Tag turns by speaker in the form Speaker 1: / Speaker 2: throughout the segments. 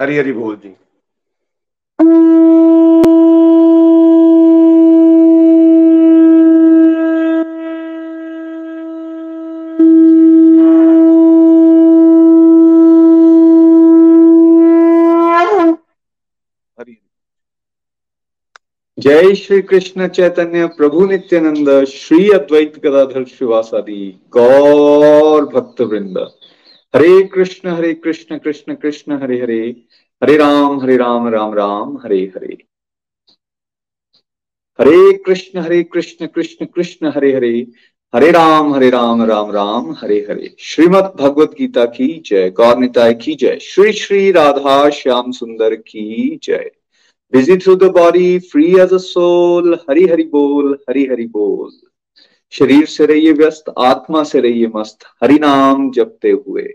Speaker 1: हरी हरी बोल जी जय श्री कृष्ण चैतन्य प्रभु नित्यानंद श्री अद्वैत गदाधर शिवासादि गौर भक्त वृंद हरे कृष्ण हरे कृष्ण कृष्ण कृष्ण, हरे हरे। हरे राम हरे राम राम राम, हरे हरे। हरे कृष्ण हरे कृष्ण कृष्ण कृष्ण, हरे हरे। हरे राम हरे राम राम राम, हरे हरे। श्रीमद भगवत गीता की जय। गौर निताय की जय। श्री श्री राधा श्याम सुंदर की जय। Busy through the body free as a soul Hari Hari बोल, हरि हरि बोल। शरीर से रहिए व्यस्त, आत्मा से रहिए मस्त। हरि नाम जपते हुए।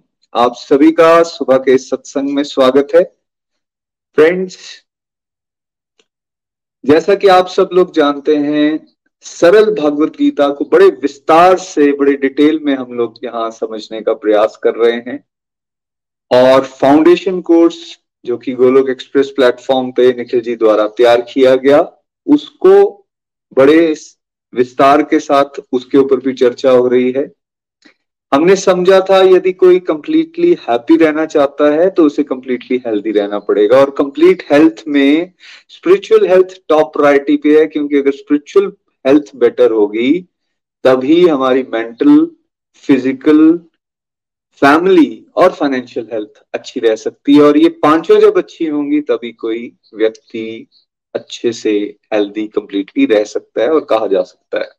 Speaker 1: आप सभी का सुबह के सत्संग में स्वागत है। फ्रेंड्स जैसा कि आप सब लोग जानते हैं, सरल भगवत गीता को बड़े विस्तार से, बड़े डिटेल में हम लोग यहाँ समझने का प्रयास कर रहे हैं। और फाउंडेशन कोर्स जो कि गोलोक एक्सप्रेस प्लेटफॉर्म पे निखिल जी द्वारा तैयार किया गया, उसको बड़े विस्तार के साथ उसके ऊपर भी चर्चा हो रही है। हमने समझा था यदि कोई कंप्लीटली हैप्पी रहना चाहता है तो उसे कंप्लीटली हेल्दी रहना पड़ेगा। और कंप्लीट हेल्थ में स्पिरिचुअल हेल्थ टॉप प्रायोरिटी पे है, क्योंकि अगर स्पिरिचुअल हेल्थ बेटर होगी, तभी हमारी मेंटल फ़िज़िकल फैमिली और फाइनेंशियल हेल्थ अच्छी रह सकती है। और ये पाँचों जब अच्छी होंगी, तभी कोई व्यक्ति अच्छे से हेल्दी कंप्लीटली रह सकता है और कहा जा सकता है।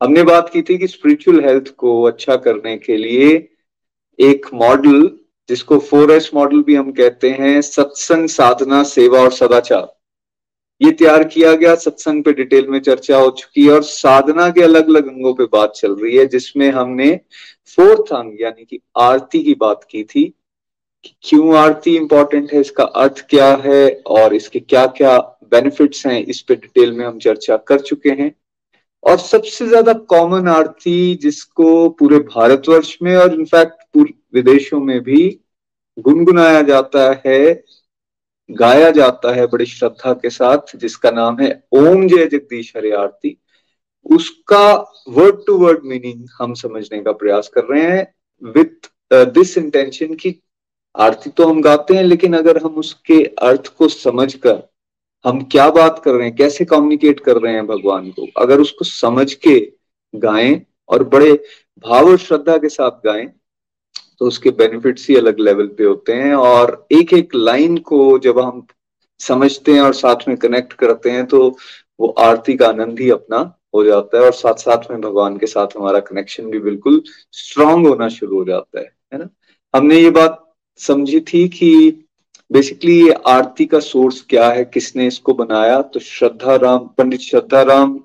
Speaker 1: हमने बात की थी कि स्पिरिचुअल हेल्थ को अच्छा करने के लिए एक मॉडल जिसको फोर एस मॉडल भी हम कहते हैं, सत्संग, साधना, सेवा और सदाचार। ये तैयार किया गया, सत्संग पे डिटेल में चर्चा हो चुकी है और साधना के अलग अलग अंगों पे बात चल रही है, जिसमें हमने फोर्थ अंग, यानी कि आरती की बात की थी, कि क्यों आरती इंपॉर्टेंट है, इसका अर्थ क्या है, और इसके क्या क्या बेनिफिट्स हैं, इस पे डिटेल में हम चर्चा कर चुके हैं। और सबसे ज़्यादा कॉमन आरती जिसको पूरे भारतवर्ष में और इनफैक्ट पूरे विदेशों में भी गुनगुनाया जाता है, गाया जाता है बड़ी श्रद्धा के साथ, जिसका नाम है ओम जय जगदीश हरे आरती। उसका वर्ड टू वर्ड मीनिंग हम समझने का प्रयास कर रहे हैं। विथ दिस इंटेंशन की आरती तो हम गाते हैं, लेकिन अगर हम उसके अर्थ को समझकर हम क्या बात कर रहे हैं? कैसे कम्युनिकेट कर रहे हैं भगवान को? अगर उसको समझ के गाएँ और बड़े भाव और श्रद्धा के साथ गाएँ तो उसके बेनिफिट्स ही अलग लेवल पे होते हैं। और एक एक लाइन को जब हम समझते हैं और साथ में कनेक्ट करते हैं तो वो आरती का आनंद ही अपना हो जाता है और साथ साथ में भगवान के साथ हमारा कनेक्शन भी बिल्कुल स्ट्रांग होना शुरू हो जाता है है ना? हमने ये बात समझी थी कि बेसिकली ये आरती का सोर्स क्या है? किसने इसको बनाया? तो श्रद्धा राम, पंडित श्रद्धा राम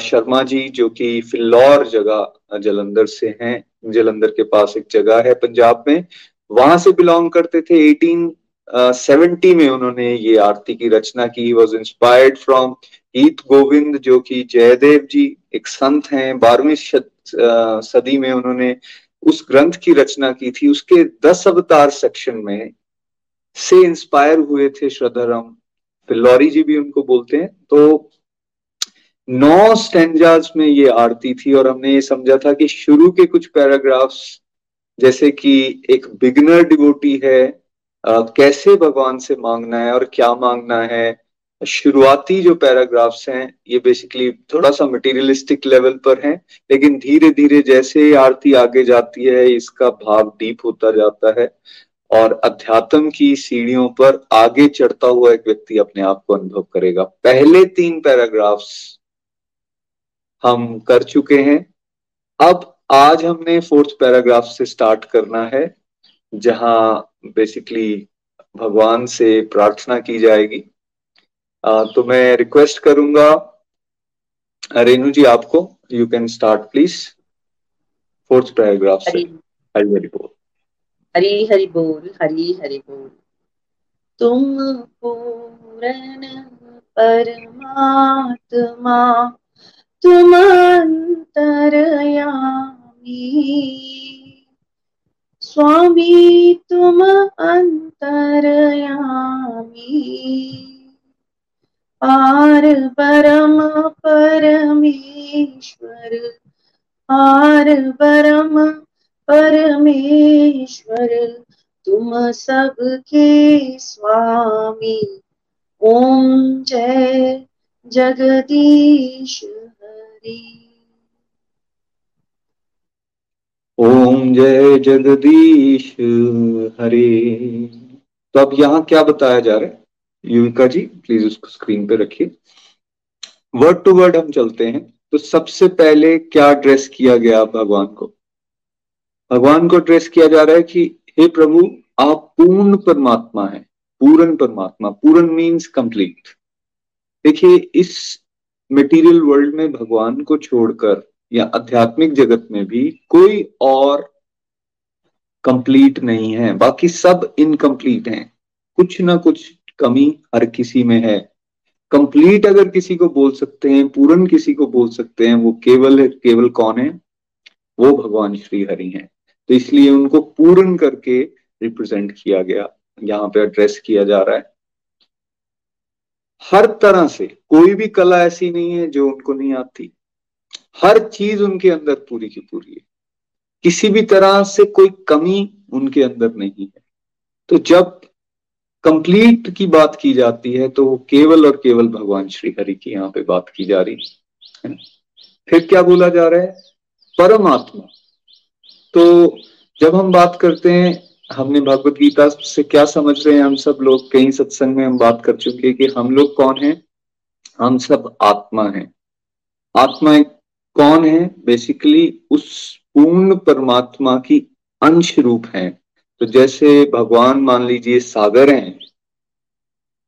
Speaker 1: शर्मा जी, जो कि फिल्लौर जगह, जलंधर से हैं। जलंधर के पास एक जगह है पंजाब में। वहाँ से बिलोंग करते थे। 1870 में उन्होंने ये आरती की रचना की। वॉज़ इंस्पायर्ड फ्रॉम गीत गोविंद जो कि जयदेव जी, एक संत हैं। बारहवीं सदी में उन्होंने उस ग्रंथ की रचना की थी। उसके दस अवतार सेक्शन में से इंस्पायर हुए थे श्रद्धाराम। फिल्लौरी जी भी उनको बोलते हैं। तो नौ स्टेंजाज में ये आरती थी और हमने ये समझा था कि शुरू के कुछ पैराग्राफ्स जैसे कि एक बिगनर डिवोटी है आ, कैसे भगवान से मांगना है और क्या मांगना है शुरुआती जो पैराग्राफ्स हैं ये बेसिकली थोड़ा सा मटेरियलिस्टिक लेवल पर हैं लेकिन धीरे धीरे जैसे आरती आगे जाती है इसका भाव डीप होता जाता है। और अध्यात्म की सीढ़ियों पर आगे चढ़ता हुआ एक व्यक्ति अपने आप को अनुभव करेगा। पहले तीन पैराग्राफ्स हम कर चुके हैं। अब आज हमने फोर्थ पैराग्राफ से स्टार्ट करना है जहाँ बेसिकली भगवान से प्रार्थना की जाएगी। आ, तो मैं रिक्वेस्ट करूँगा रेणु जी आपको you can start please fourth paragraph से। हरी हरी बोल।
Speaker 2: हरी हरि बोल हरी हरि बोल। तुम पूर्ण परमात्मा, तुम अंतरयामी। स्वामी, तुम अंतरयामी। पार परम परमेश्वर, पार परम परमेश्वर, तुम सबके स्वामी। ओम जय जगदीश हरि।
Speaker 1: ओम जय जगदीश हरे। तो अब यहाँ क्या बताया जा रहा है? युविका जी प्लीज़ उसको स्क्रीन पे रखिए। वर्ड टू वर्ड हम चलते हैं। तो सबसे पहले क्या ड्रेस किया गया भगवान को? भगवान को ड्रेस किया जा रहा है कि, हे प्रभु, आप पूर्ण परमात्मा है, पूर्ण परमात्मा, पूर्ण मीन्स कंप्लीट देखिए, इस मटेरियल वर्ल्ड में भगवान को छोड़कर या आध्यात्मिक जगत में भी कोई और कंप्लीट नहीं है। बाकी सब इनकम्प्लीट हैं। कुछ ना कुछ कमी हर किसी में है। कंप्लीट अगर किसी को बोल सकते हैं, पूर्ण किसी को बोल सकते हैं, वो केवल केवल कौन है? वो भगवान श्री हरि हैं। तो इसलिए उनको पूर्ण करके रिप्रेजेंट किया गया, यहाँ पे एड्रेस किया जा रहा है। हर तरह से, कोई भी कला ऐसी नहीं है जो उनको नहीं आती। हर चीज़ उनके अंदर पूरी की पूरी है। किसी भी तरह से कोई कमी उनके अंदर नहीं है। तो जब कंप्लीट की बात की जाती है तो वो केवल और केवल भगवान श्री हरि की यहाँ पे बात की जा रही है। फिर क्या बोला जा रहा है? परमात्मा। तो जब हम बात करते हैं, हमने भगवत गीता से क्या समझ रहे हैं? हम सब लोग कई सत्संग में हम बात कर चुके हैं कि हम लोग कौन हैं? हम सब आत्मा हैं। आत्मा कौन है? बेसिकली उस पूर्ण परमात्मा की अंश रूप है। तो जैसे भगवान मान लीजिए सागर हैं,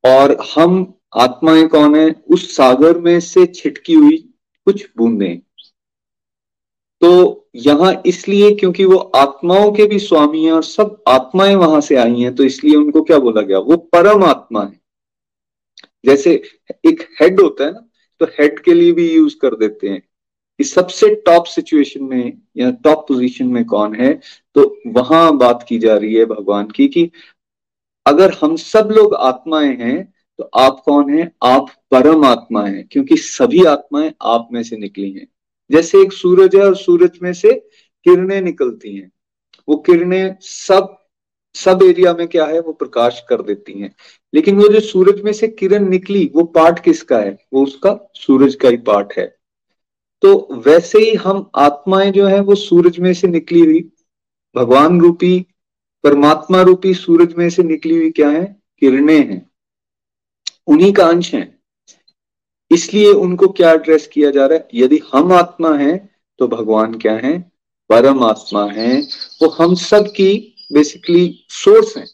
Speaker 1: और हम आत्माएँ कौन है? उस सागर में से छिटकी हुई कुछ बूंदें। तो यहाँ इसलिए क्योंकि वो आत्माओं के भी स्वामी हैं और सब आत्माएँ वहाँ से आई हैं तो इसलिए उनको क्या बोला गया? वो परम आत्मा है। जैसे एक हेड होता है ना तो हेड के लिए भी यूज़ कर देते हैं कि सबसे टॉप सिचुएशन में या टॉप पोजीशन में कौन है? तो वहाँ बात की जा रही है भगवान की कि अगर हम सब लोग आत्माएँ हैं तो आप कौन है? आप परम आत्मा है, क्योंकि सभी आत्माएँ आप में से निकली हैं। जैसे एक सूरज है और सूरज में से किरणें निकलती हैं। वो किरणें सब सब एरिया में क्या है? वो प्रकाश कर देती हैं। लेकिन वो जो सूरज में से किरण निकली, वो पार्ट किसका है? वो उसका सूरज का ही पार्ट है। तो वैसे ही हम आत्माएँ जो है, वो सूरज में से निकली हुई, भगवान रूपी, परमात्मा रूपी सूरज में से निकली हुई क्या है? किरणें हैं। उन्हीं का अंश है। इसलिए उनको क्या एड्रेस किया जा रहा है? यदि हम आत्मा हैं तो भगवान क्या है? परम आत्मा है। वो हम सब की बेसिकली सोर्स है।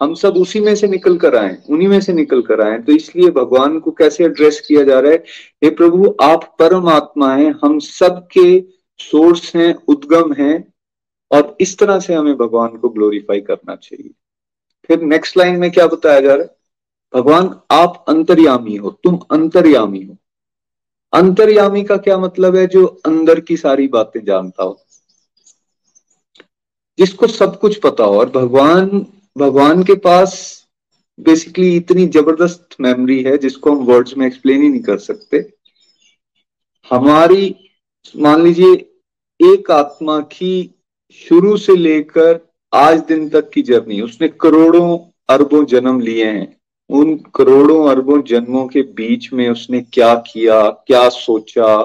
Speaker 1: हम सब उसी में से निकल कर आए उन्हीं में से निकल कर आए तो इसलिए भगवान को कैसे एड्रेस किया जा रहा है? हे प्रभु, आप परम आत्मा है, हम सब के सोर्स हैं, उद्गम हैं। और इस तरह से हमें भगवान को ग्लोरीफाई करना चाहिए। फिर नेक्स्ट लाइन में क्या बताया जा रहा है? भगवान, आप अंतर्यामी हो, तुम अंतर्यामी हो। अंतर्यामी का क्या मतलब है? जो अंदर की सारी बातें जानता हो। जिसको सब कुछ पता हो। और भगवान भगवान के पास बेसिकली इतनी ज़बरदस्त मेमोरी है, जिसको हम वर्ड्स में एक्सप्लेन ही नहीं कर सकते। हमारी, मान लीजिए, एक आत्मा की शुरू से लेकर आज दिन तक की जर्नी उसने करोड़ों अरबों जन्म लिए हैं। उन करोड़ों अरबों जन्मों के बीच में उसने क्या किया, क्या सोचा,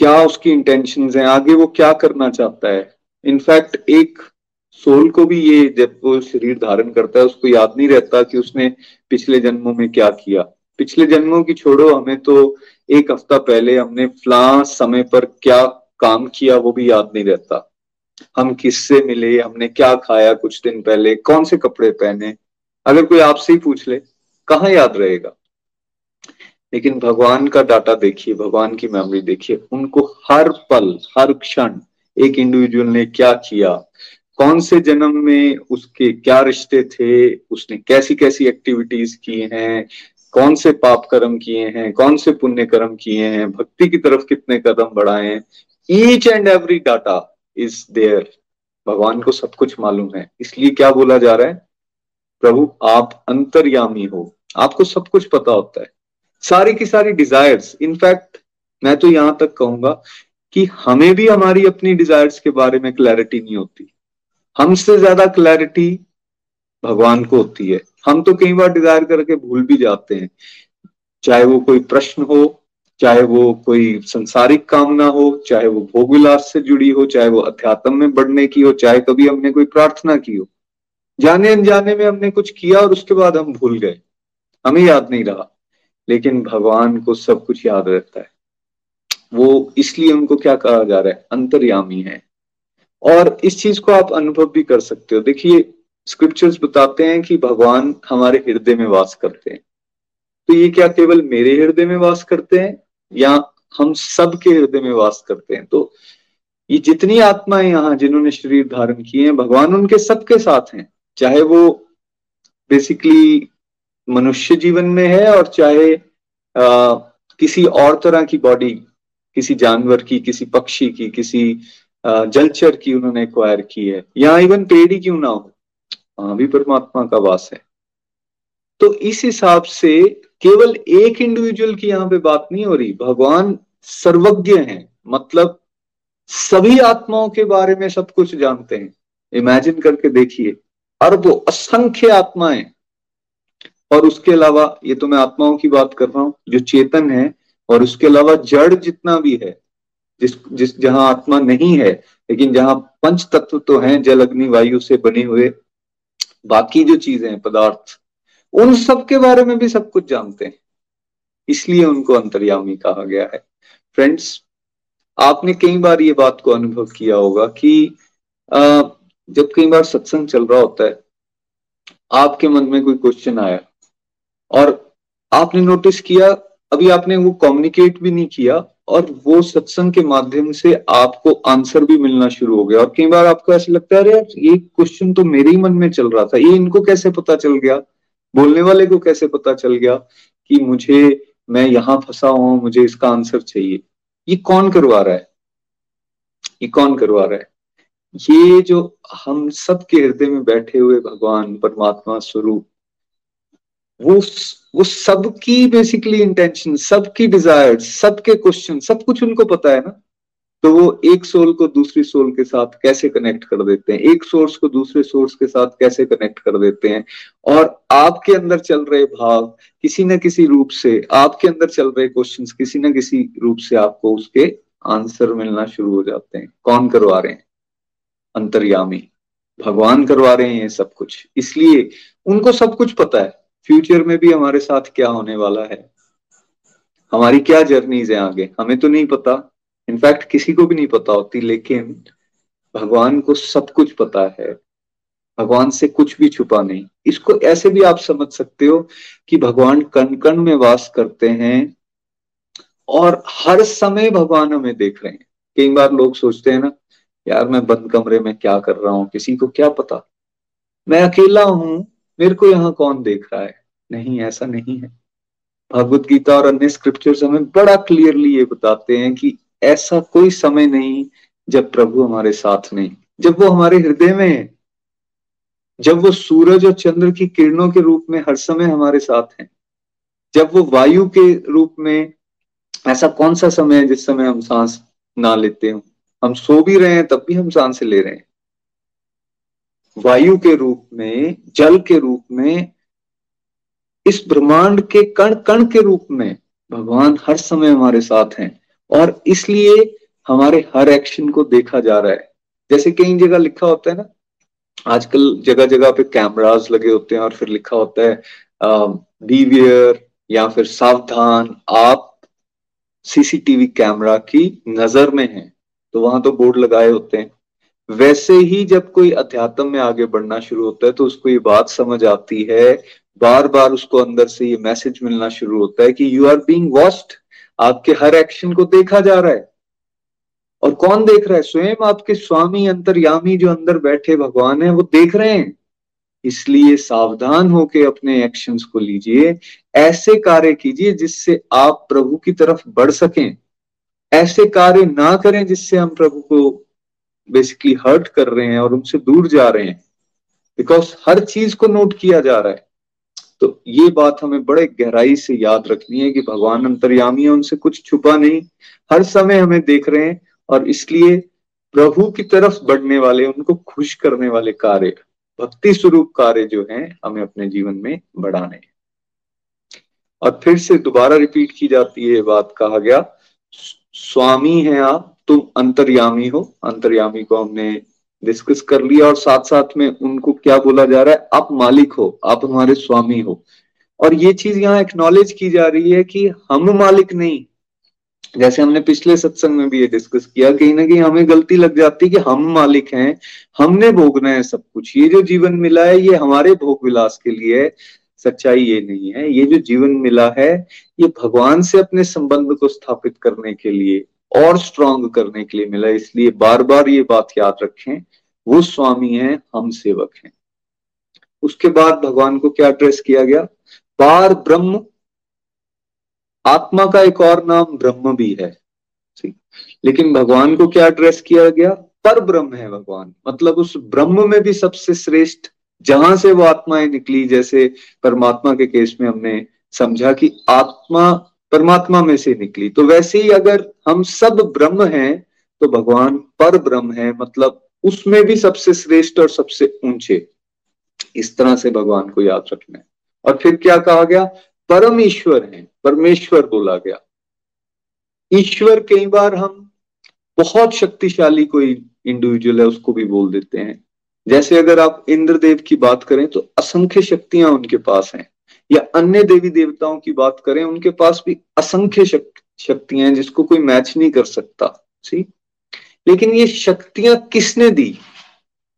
Speaker 1: क्या उसकी इंटेंशन है? आगे वो क्या करना चाहता है? इनफैक्ट एक सोल को भी ये जब वो शरीर धारण करता है, उसको याद नहीं रहता कि उसने पिछले जन्मों में क्या किया। पिछले जन्मों की छोड़ो, हमें तो एक हफ़्ता पहले हमने फ्ला समय पर क्या काम किया वो भी याद नहीं रहता। हम किससे मिले, हमने क्या खाया कुछ दिन पहले, कौन से कपड़े पहने अगर कोई आपसे ही पूछ ले, कहाँ याद रहेगा? लेकिन भगवान का डाटा देखिए, भगवान की मेमोरी देखिए, उनको हर पल, हर क्षण, एक इंडिविजुअल ने क्या किया, कौन से जन्म में उसके क्या रिश्ते थे, उसने कैसी कैसी एक्टिविटीज़ की हैं, कौन से पाप कर्म किए हैं, कौन से पुण्य कर्म किए हैं, भक्ति की तरफ़ कितने कदम बढ़ाए हैं each and every data is there भगवान को सब कुछ मालूम है। इसलिए क्या बोला जा रहा है? प्रभु, आप अंतर्यामी हो। आपको सब कुछ पता होता है। सारी की सारी डिजायर्स इनफैक्ट मैं तो यहाँ तक कहूँगा कि हमें भी हमारी अपनी डिजायर्स के बारे में क्लैरिटी नहीं होती। हमसे ज़्यादा क्लैरिटी भगवान को होती है। हम तो कई बार डिज़ायर करके भूल भी जाते हैं। चाहे वो कोई प्रश्न हो, चाहे वो कोई संसारिक कामना हो, चाहे वो भोग विलास से जुड़ी हो, चाहे वो अध्यात्म में बढ़ने की हो, चाहे कभी हमने कोई प्रार्थना की हो। जाने अनजाने में हमने कुछ किया और उसके बाद हम भूल गए। हमें याद नहीं रहा, लेकिन भगवान को सब कुछ याद रहता है। वो इसलिए उनको क्या कहा जा रहा है? अंतर्यामी है। और इस चीज़ को आप अनुभव भी कर सकते हो। देखिए स्क्रिप्चर्स बताते हैं कि भगवान हमारे हृदय में वास करते हैं। तो ये क्या केवल मेरे हृदय में वास करते हैं या हम सब के हृदय में वास करते हैं? तो ये जितनी आत्माएँ यहाँ जिन्होंने शरीर धारण किए हैं, भगवान उनके सबके साथ हैं। चाहे वो बेसिकली मनुष्य जीवन में है और चाहे आ, किसी और तरह की बॉडी किसी जानवर की किसी पक्षी की किसी जलचर की उन्होंने एक्वायर की है। या इवन पेड़ ही क्यों ना हो? वहाँ भी परमात्मा का वास है। तो इस हिसाब से केवल एक इंडिविजुअल की यहाँ पे बात नहीं हो रही। भगवान सर्वज्ञ हैं। मतलब सभी आत्माओं के बारे में सब कुछ जानते हैं। इमेजिन करके देखिए। अरबों असंख्य आत्माएँ। और उसके अलावा ये तो मैं आत्माओं की बात कर रहा हूँ जो चेतन है और उसके अलावा जड़ जितना भी है जिस जिस जहाँ आत्मा नहीं है लेकिन जहाँ पंच तत्व तो हैं जल अग्नि वायु से बने हुए बाकी जो चीज़ें हैं पदार्थ उन सब के बारे में भी सब कुछ जानते हैं। इसलिए उनको अंतर्यामी कहा गया है। फ्रेंड्स आपने कई बार ये बात को अनुभव किया होगा कि आ, जब कई बार सत्संग चल रहा होता है, आपके मन में कोई क्वेश्चन आया और आपने नोटिस किया, अभी आपने वो कम्युनिकेट भी नहीं किया और वो सत्संग के माध्यम से आपको आंसर भी मिलना शुरू हो गया। और कई बार आपको ऐसा लगता है यार, ये क्वेश्चन तो मेरे ही मन में चल रहा था। ये इनको कैसे पता चल गया? बोलने वाले को कैसे पता चल गया कि मुझे, मैं यहाँ फंसा हूँ, मुझे इसका आंसर चाहिए? ये कौन करवा रहा है? ये कौन करवा रहा है? ये जो हम सब के हृदय में बैठे हुए भगवान, परमात्मा स्वरूप, वो वो सबकी बेसिकली इंटेंशन सबकी डिज़ायर सबके क्वेश्चन सब कुछ उनको पता है ना? तो वो एक सोल को दूसरी सोल के साथ कैसे कनेक्ट कर देते हैं? एक सोर्स को दूसरे सोर्स के साथ कैसे कनेक्ट कर देते हैं? और आपके अंदर चल रहे भाव किसी न किसी रूप से, आपके अंदर चल रहे क्वेश्चंस किसी न किसी रूप से आपको उसके आंसर मिलना शुरू हो जाते हैं। कौन करवा रहे हैं? अंतर्यामी। भगवान करवा रहे हैं सब कुछ। इसलिए उनको सब कुछ पता है। फ्यूचर में भी हमारे साथ क्या होने वाला है। हमारी क्या जर्नीज है आगे? हमें तो नहीं पता। इनफैक्ट किसी को भी नहीं पता होती, लेकिन भगवान को सब कुछ पता है। भगवान से कुछ भी छुपा नहीं। इसको ऐसे भी आप समझ सकते हो कि भगवान कण कण में वास करते हैं और हर समय भगवान हमें देख रहे हैं। कई बार लोग सोचते हैं ना यार मैं बंद कमरे में क्या कर रहा हूँ? किसी को क्या पता? मैं अकेला हूँ, मेरे को यहाँ कौन देख रहा है? नहीं, ऐसा नहीं है। भगवत गीता और अन्य स्क्रिप्चर्स हमें बड़ा क्लियरली ये बताते हैं कि ऐसा कोई समय नहीं जब प्रभु हमारे साथ नहीं, जब वो हमारे हृदय में है, जब वो सूरज और चंद्र की किरणों के रूप में हर समय हमारे साथ हैं, जब वो वायु के रूप में ऐसा कौन सा समय है जिस समय हम सांस ना लेते हो? हम सो भी रहे हैं, तब भी हम साँसें ले रहे हैं। वायु के रूप में, जल के रूप में, इस ब्रह्मांड के कण कण के रूप में भगवान हर समय हमारे साथ हैं और इसलिए हमारे हर एक्शन को देखा जा रहा है। जैसे कई जगह लिखा होता है ना, आजकल जगह जगह पे कैमरास लगे होते हैं और फिर लिखा होता है बीवियर या फिर सावधान, आप सीसीटीवी कैमरा की नज़र में हैं। तो वहाँ तो बोर्ड लगाए होते हैं। वैसे ही जब कोई अध्यात्म में आगे बढ़ना शुरू होता है तो उसको ये बात समझ आती है बार बार उसको अंदर से ये मैसेज मिलना शुरू होता है कि यू आर बीइंग वॉच्ड आपके हर एक्शन को देखा जा रहा है। और कौन देख रहा है? स्वयं आपके स्वामी, अंतर्यामी जो अंदर बैठे भगवान है, वो देख रहे हैं। इसलिए सावधान होके अपने एक्शंस को लीजिए, ऐसे कार्य कीजिए जिससे आप प्रभु की तरफ़ बढ़ सकें। ऐसे कार्य ना करें जिससे हम प्रभु को बेसिकली हर्ट कर रहे हैं और उनसे दूर जा रहे हैं। बिकॉज़ हर चीज़ को नोट किया जा रहा है। तो ये बात हमें बड़े गहराई से याद रखनी है कि भगवान अंतर्यामी है, उनसे कुछ छुपा नहीं। हर समय हमें देख रहे हैं और इसलिए प्रभु की तरफ़ बढ़ने वाले, उनको खुश करने वाले कार्य, भक्ति स्वरूप कार्य जो हैं, हमें अपने जीवन में बढ़ाने और फिर से दोबारा रिपीट की जाती है बात कहा गया स्वामी है आप, तुम अंतर्यामी हो। अंतर्यामी को हमने डिस्कस कर लिया और साथ साथ में उनको क्या बोला जा रहा है? आप मालिक हो, आप हमारे स्वामी हो। और ये चीज़ यहाँ एक्नॉलेज की जा रही है कि हम मालिक नहीं। जैसे हमने पिछले सत्संग में भी ये डिस्कस किया, कहीं ना कहीं हमें गलती लग जाती है कि हम मालिक हैं, हमने भोगना है सब कुछ। ये जो जीवन मिला है, ये हमारे भोग विलास के लिए सच्चाई ये नहीं है। ये जो जीवन मिला है, ये भगवान से अपने संबंध को स्थापित करने के लिए और स्ट्रांग करने के लिए मिला। इसलिए बार बार ये बात याद रखें, वो स्वामी है, हम सेवक हैं। उसके बाद भगवान को क्या एड्रेस किया गया? पार ब्रह्म, आत्मा का एक और नाम ब्रह्म भी है। लेकिन भगवान को क्या एड्रेस किया गया? पर ब्रह्म है भगवान। मतलब उस ब्रह्म में भी सबसे श्रेष्ठ जहाँ से वो आत्माएँ निकली, जैसे परमात्मा के केस में हमने समझा कि आत्मा परमात्मा में से निकली। तो वैसे ही अगर हम सब ब्रह्म हैं तो भगवान पर ब्रह्म है मतलब उसमें भी सबसे श्रेष्ठ और सबसे ऊँचे। इस तरह से भगवान को याद रखना है। और फिर क्या कहा गया? परम ईश्वर है। परमेश्वर बोला गया। ईश्वर कई बार हम बहुत शक्तिशाली कोई इंडिविजुअल है, उसको भी बोल देते हैं। जैसे अगर आप इंद्रदेव की बात करें तो असंख्य शक्तियाँ उनके पास हैं। या अन्य देवी देवताओं की बात करें, उनके पास भी असंख्य शक्तियाँ हैं जिसको कोई मैच नहीं कर सकता। सी लेकिन ये शक्तियाँ किसने दी?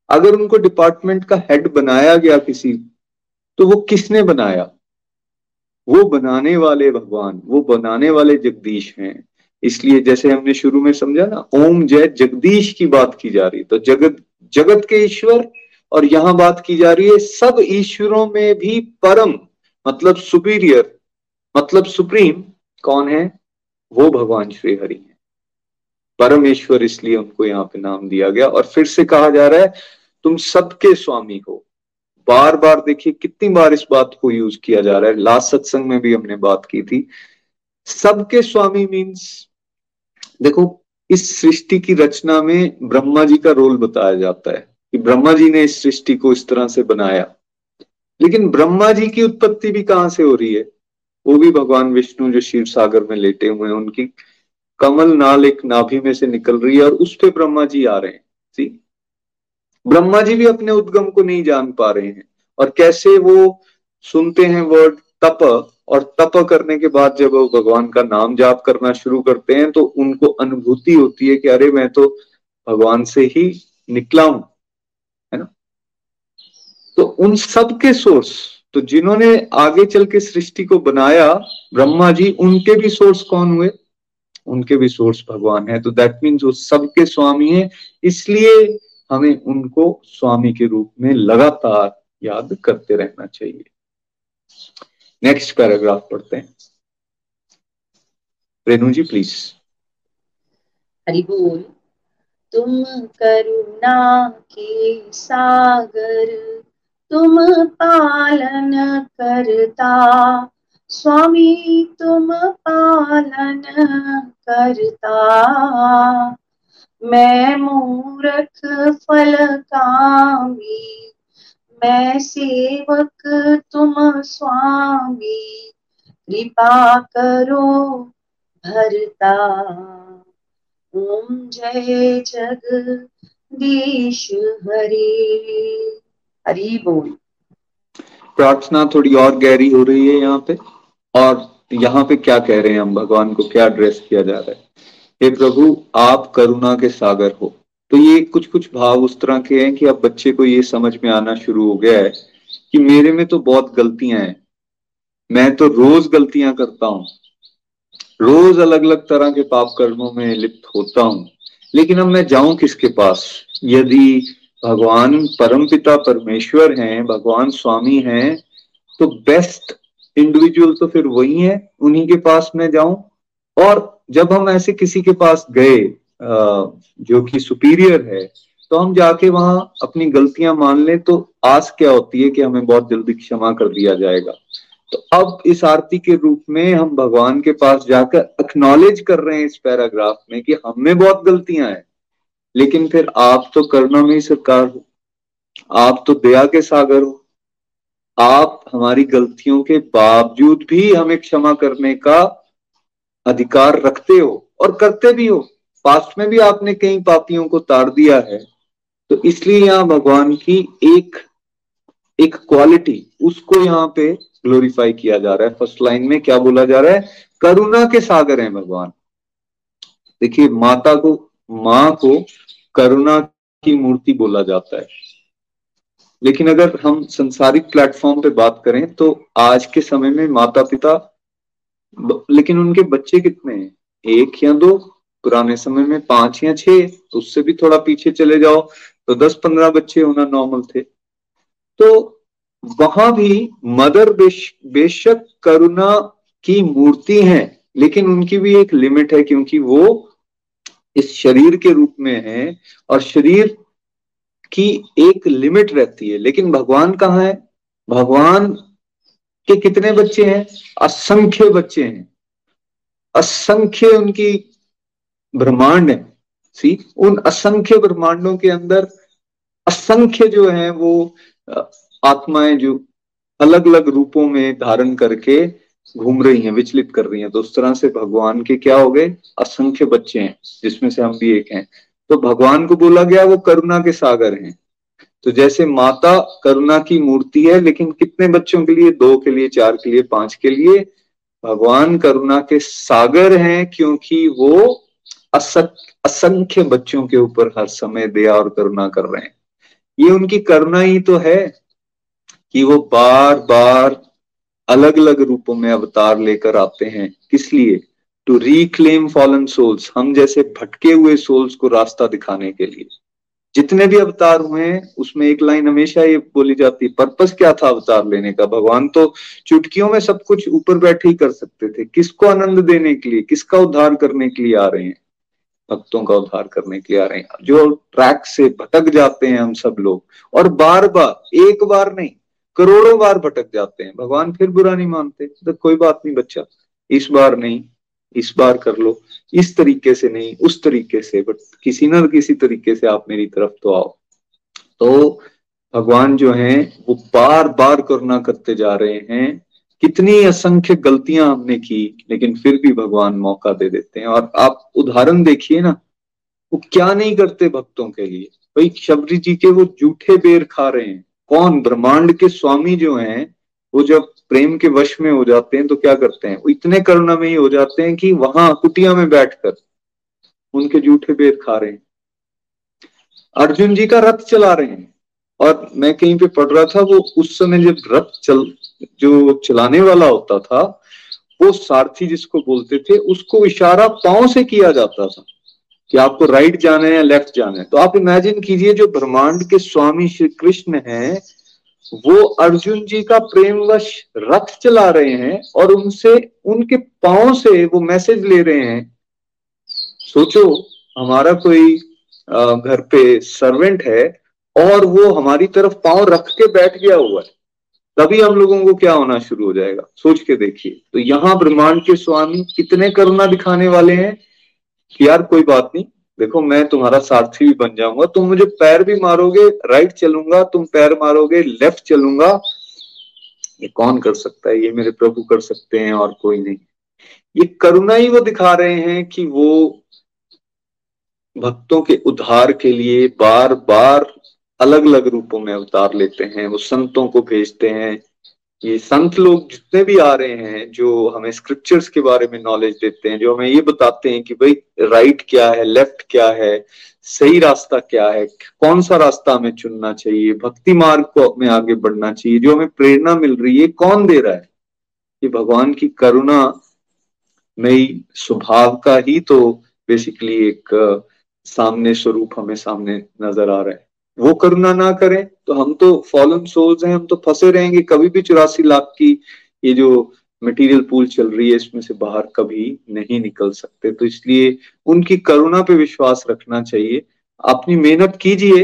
Speaker 1: अगर उनको डिपार्टमेंट का हेड बनाया गया किसी तो वो किसने बनाया? वो बनाने वाले भगवान, वो बनाने वाले जगदीश हैं। इसलिए जैसे हमने शुरू में समझा ना, ओम जय जगदीश की बात की जा रही। तो जगत जगत के ईश्वर, और यहाँ बात की जा रही है, सब ईश्वरों में भी परम मतलब सुपीरियर मतलब सुप्रीम कौन है? वो भगवान श्री हरि है। परमेश्वर इसलिए उनको यहाँ पे नाम दिया गया। और फिर से कहा जा रहा है, तुम सबके स्वामी हो। बार बार देखिए, कितनी बार इस बात को यूज़ किया जा रहा है। लास्ट सत्संग में भी हमने बात की थी। सबके स्वामी मीन्स देखो इस सृष्टि की रचना में ब्रह्मा जी का रोल बताया जाता है कि ब्रह्मा जी ने इस सृष्टि को इस तरह से बनाया। लेकिन ब्रह्मा जी की उत्पत्ति भी कहाँ से हो रही है? वो भी भगवान विष्णु जो शिव सागर में लेटे हुए हैं, उनकी कमल नाल एक नाभि में से निकल रही है और उस पे ब्रह्मा जी आ रहे हैं। सी? ब्रह्मा जी भी अपने उद्गम को नहीं जान पा रहे हैं। और कैसे वो सुनते हैं वर्ड तप और तप करने के बाद जब वो भगवान का नाम जाप करना शुरू करते हैं तो उनको अनुभूति होती है कि अरे, मैं तो भगवान से ही निकला हूँ, है ना? तो उन सब के सोर्स तो जिन्होंने आगे चल के सृष्टि को बनाया, ब्रह्मा जी, उनके भी सोर्स कौन हुए? उनके भी सोर्स भगवान है। तो दैट मीन्स वो सबके स्वामी है, इसलिए हमें उनको स्वामी के रूप में लगातार याद करते रहना चाहिए। नेक्स्ट पैराग्राफ पढ़ते हैं रेणु जी प्लीज़
Speaker 2: हरि बोल, तुम करुणा के सागर, तुम पालन करता। स्वामी, तुम पालन करता। मैं मूर्ख फल कामी मैं सेवक तुम स्वामी, कृपा करो भरता। ओम जय जग जगदीश हरे। हरि बोल।
Speaker 1: प्रार्थना थोड़ी और गहरी हो रही है यहाँ पे, और यहाँ पे क्या कह रहे हैं हम? भगवान को क्या एड्रेस किया जा रहा है? हे प्रभु, आप करुणा के सागर हो। तो ये कुछ कुछ भाव उस तरह के हैं कि अब बच्चे को ये समझ में आना शुरू हो गया है कि मेरे में तो बहुत गलतियाँ हैं। मैं तो रोज गलतियाँ करता हूँ। रोज अलग अलग तरह के पाप कर्मों में लिप्त होता हूँ। लेकिन अब मैं जाऊँ किसके पास? यदि भगवान परम पिता परमेश्वर हैं, भगवान स्वामी हैं तो बेस्ट इंडिविजुअल तो फिर वही है, उन्हीं के पास मैं जाऊँ। और जब हम ऐसे किसी के पास गए जो कि सुपीरियर है तो हम जाके वहाँ अपनी गलतियाँ मान लें तो आस क्या होती है कि हमें बहुत जल्दी क्षमा कर दिया जाएगा। तो अब इस आरती के रूप में हम भगवान के पास जाकर एक्नॉलेज कर रहे हैं इस पैराग्राफ में कि हम बहुत गलतियाँ हैं। लेकिन फिर आप तो करना में ही सरकार हो। आप तो दया के सागर हो। आप हमारी गलतियों के बावजूद भी हमें क्षमा करने का अधिकार रखते हो और करते भी हो। पास्ट में भी आपने कई पापियों को तार दिया है तो इसलिए यहाँ भगवान की एक एक क्वालिटी उसको यहाँ पे ग्लोरीफाई किया जा रहा है। फ़र्स्ट लाइन में क्या बोला जा रहा है? करुणा के सागर हैं भगवान। देखिए, माता को, माँ को करुणा की मूर्ति बोला जाता है। लेकिन अगर हम संसारिक प्लेटफॉर्म पे बात करें तो आज के समय में माता पिता लेकिन उनके बच्चे कितने हैं? एक या दो? पुराने समय में पाँच या छह तो उससे भी थोड़ा पीछे चले जाओ। तो दस पंद्रह बच्चे होना नॉर्मल थे। तो वहाँ भी मदर बेश, बेशक करुणा की मूर्ति है लेकिन उनकी भी एक लिमिट है क्योंकि वो इस शरीर के रूप में है और शरीर की एक लिमिट रहती है। लेकिन भगवान कहाँ है? भगवान के कितने बच्चे हैं? असंख्य बच्चे हैं। असंख्य उनकी ब्रह्मांड है। सी उन असंख्य ब्रह्मांडों के अंदर असंख्य जो है वो आत्माएँ जो अलग अलग रूपों में धारण करके घूम रही हैं, विचलित कर रही हैं। तो उस तरह से भगवान के क्या हो गए? असंख्य बच्चे हैं, जिसमें से हम भी एक हैं। तो भगवान को बोला गया, वो करुणा के सागर हैं। तो जैसे माता करुणा की मूर्ति है, लेकिन कितने बच्चों के लिए? दो के लिए, चार के लिए, पाँच के लिए? भगवान करुणा के सागर हैं, क्योंकि वो असंख्य बच्चों के ऊपर हर समय दया और करुणा कर रहे हैं। ये उनकी करुणा ही तो है कि वो बार बार अलग अलग रूपों में अवतार लेकर आते हैं। किस लिए? टू रिक्लेम फॉलन सोल्स हम जैसे भटके हुए सोल्स को रास्ता दिखाने के लिए। जितने भी अवतार हुए हैं, उसमें एक लाइन हमेशा ये बोली जाती, पर्पस क्या था अवतार लेने का? भगवान तो चुटकियों में सब कुछ ऊपर बैठे ही कर सकते थे। किसको आनंद देने के लिए? किसका उद्धार करने के लिए आ रहे हैं? भक्तों का उद्धार करने के लिए आ रहे हैं। जो ट्रैक से भटक जाते हैं हम सब लोग, और बार बार एक बार नहीं, करोड़ों बार भटक जाते हैं। भगवान फिर बुरा नहीं मानते। तो कोई बात नहीं बच्चा, इस बार नहीं, इस बार कर लो। इस तरीके से नहीं, उस तरीके से, बट किसी ना किसी तरीके से आप मेरी तरफ़ तो आओ। तो भगवान जो हैं, वो बार बार करुणा करते जा रहे हैं। कितनी असंख्य गलतियाँ हमने की, लेकिन फिर भी भगवान मौका दे देते हैं। और आप उदाहरण देखिए ना, वो क्या नहीं करते भक्तों के लिए? भाई, शबरी जी के वो जूठे बेर खा रहे हैं। कौन? ब्रह्मांड के स्वामी जो हैं, वो जब प्रेम के वश में हो जाते हैं तो क्या करते हैं? वो इतने करुणा में ही हो जाते हैं कि वहाँ कुटिया में बैठकर उनके जूठे बेर खा रहे हैं। अर्जुन जी का रथ चला रहे हैं। और मैं कहीं पे पढ़ रहा था, वो उस समय जब रथ चल जो चलाने वाला होता था, वो सारथी जिसको बोलते थे, उसको इशारा पाँव से किया जाता था कि आपको राइट जाना है या लेफ़्ट जाना है। तो आप इमेजिन कीजिए जो ब्रह्मांड के स्वामी श्री कृष्ण हैं, वो अर्जुन जी का प्रेमवश रथ चला रहे हैं और उनसे, उनके पाओ से वो मैसेज ले रहे हैं, सोचो, हमारा कोई घर पे सर्वेंट है और वो हमारी तरफ़ पाँव रख के बैठ गया हुआ है। तभी हम लोगों को क्या होना शुरू हो जाएगा? सोच के देखिए। तो यहाँ ब्रह्मांड के स्वामी कितने करुणा दिखाने वाले हैं कि यार कोई बात नहीं, देखो मैं तुम्हारा सारथी भी बन जाऊँगा, तुम मुझे पैर भी मारोगे राइट चलूँगा, तुम पैर मारोगे लेफ़्ट चलूँगा। ये कौन कर सकता है? ये मेरे प्रभु कर सकते हैं और कोई नहीं। ये करुणा ही वो दिखा रहे हैं कि वो भक्तों के उद्धार के लिए बार बार अलग अलग रूपों में अवतार लेते हैं वो संतों को भेजते हैं ये संत लोग जितने भी आ रहे हैं, जो हमें स्क्रिप्चर्स के बारे में नॉलेज देते हैं, जो हमें ये बताते हैं कि भाई राइट क्या है लेफ़्ट क्या है, सही रास्ता क्या है, कौन सा रास्ता हमें चुनना चाहिए, भक्ति मार्ग को में आगे बढ़ना चाहिए, जो हमें प्रेरणा मिल रही है कौन दे रहा है? ये भगवान की करुणा मई स्वभाव का ही तो बेसिकली एक, सामने स्वरूप हमें सामने नज़र आ रहा है। वो करुणा ना करें तो हम तो फॉलन सोल्स हैं, हम तो फंसे रहेंगे। कभी भी चौरासी लाख की ये जो मटेरियल पूल चल रही है, इसमें से बाहर कभी नहीं निकल सकते। तो इसलिए उनकी करुणा पे विश्वास रखना चाहिए। अपनी मेहनत कीजिए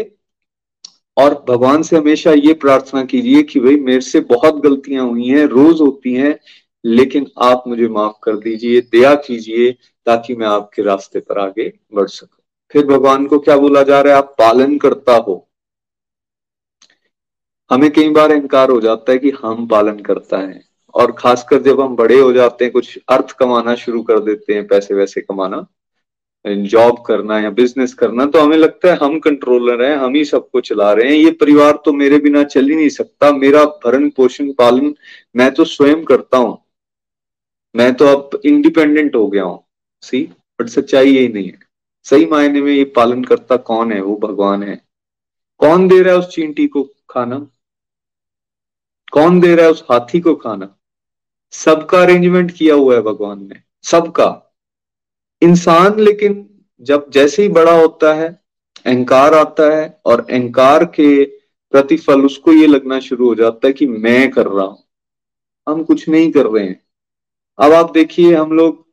Speaker 1: और भगवान से हमेशा ये प्रार्थना कीजिए कि भाई मेरे से बहुत गलतियाँ हुई हैं, रोज होती हैं, लेकिन आप मुझे माफ़ कर दीजिए, दया कीजिए ताकि मैं आपके रास्ते पर आगे बढ़ सकूँ। फिर भगवान को क्या बोला जा रहा है? आप पालन करता हो। हमें कई बार इनकार हो जाता है कि हम पालन करता है। और खासकर जब हम बड़े हो जाते हैं, कुछ अर्थ कमाना शुरू कर देते हैं, पैसे वैसे कमाना जॉब करना या बिज़नेस करना तो हमें लगता है हम कंट्रोलर हैं, हम ही सबको चला रहे हैं। ये परिवार तो मेरे बिना चल ही नहीं सकता। मेरा भरण पोषण पालन मैं तो स्वयं करता हूँ। मैं तो अब इंडिपेंडेंट हो गया हूँ। सी बट सच्चाई यही नहीं है। सही मायने में ये पालन करता कौन है? वो भगवान है। कौन दे रहा है उस चींटी को खाना? कौन दे रहा है उस हाथी को खाना? सबका अरेंजमेंट किया हुआ है भगवान ने, सबका। इंसान लेकिन जब जैसे ही बड़ा होता है, अहंकार आता है और अहंकार के प्रतिफल, उसको ये लगना शुरू हो जाता है कि मैं कर रहा हूँ। हम कुछ नहीं कर रहे हैं। अब आप देखिए, हम लोग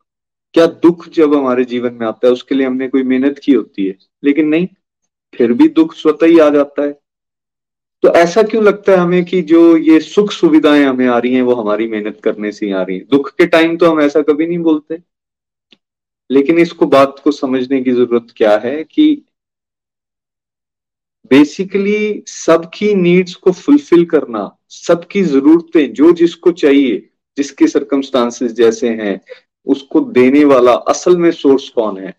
Speaker 1: क्या दुख जब हमारे जीवन में आता है, उसके लिए हमने कोई मेहनत की होती है। लेकिन नहीं, फिर भी दुख स्वतः ही आ जाता है। तो ऐसा क्यों लगता है हमें कि जो ये सुख सुविधाएँ हमें आ रही हैं, वो हमारी मेहनत करने से आ रही हैं? दुख के टाइम तो हम ऐसा कभी नहीं बोलते। लेकिन इसको बात को समझने की ज़रूरत क्या है कि बेसिकली सबकी नीड्स को फुलफिल करना, सबकी जरूरतें, जो जिसको चाहिए, जिसके सरकमस्टांसेस जैसे हैं, उसको देने वाला असल में सोर्स कौन है?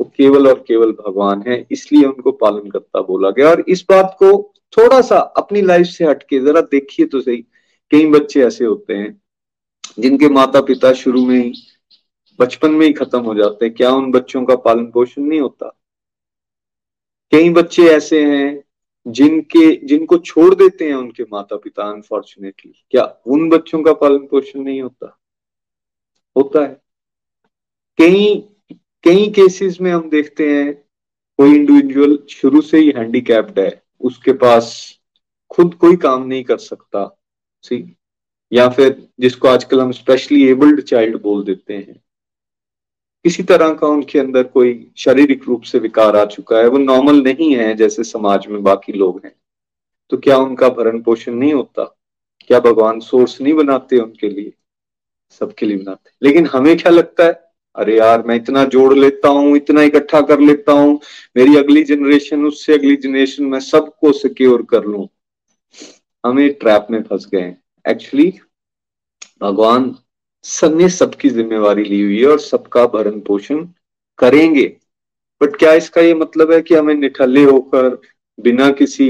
Speaker 1: वो केवल और केवल भगवान है, इसलिए उनको पालन करता बोला गया। और इस बात को थोड़ा सा अपनी लाइफ से हटके, जरा देखिए तो सही, कई बच्चे ऐसे होते हैं, जिनके माता पिता शुरू में ही, बचपन में ही खत्म हो जाते हैं। क्या उन बच्चों का पालन पोषण नहीं होता? कई बच्चे ऐसे हैं, जिनके, जिनको छोड़ देते हैं उनके माता पिता अनफॉर्चुनेटली क्या उन बच्चों का पालन पोषण नहीं होता? होता है। कई कई केसेस में हम देखते हैं, कोई इंडिविजुअल शुरू से ही हैंडीकैप्ड है। उसके पास खुद कोई काम नहीं कर सकता सी या फिर जिसको आजकल हम स्पेशली एबल्ड चाइल्ड बोल देते हैं। किसी तरह का उनके अंदर कोई शारीरिक रूप से विकार आ चुका है, वो नॉर्मल नहीं है जैसे समाज में बाकी लोग हैं। तो क्या उनका भरण पोषण नहीं होता? क्या भगवान सोर्स नहीं बनाते उनके लिए? सबके लिए बनाते। लेकिन हमें क्या लगता है? अरे यार, मैं इतना जोड़ लेता हूँ, इतना इकट्ठा कर लेता हूँ। मेरी अगली जनरेशन उससे अगली जनरेशन में सबको सिक्योर कर लू। हमें ट्रैप में फंस गए एक्चुअली भगवान सबने सबकी जिम्मेवारी ली हुई है और सबका भरण पोषण करेंगे। बट क्या इसका ये मतलब है कि हमें निठल्ले होकर, बिना किसी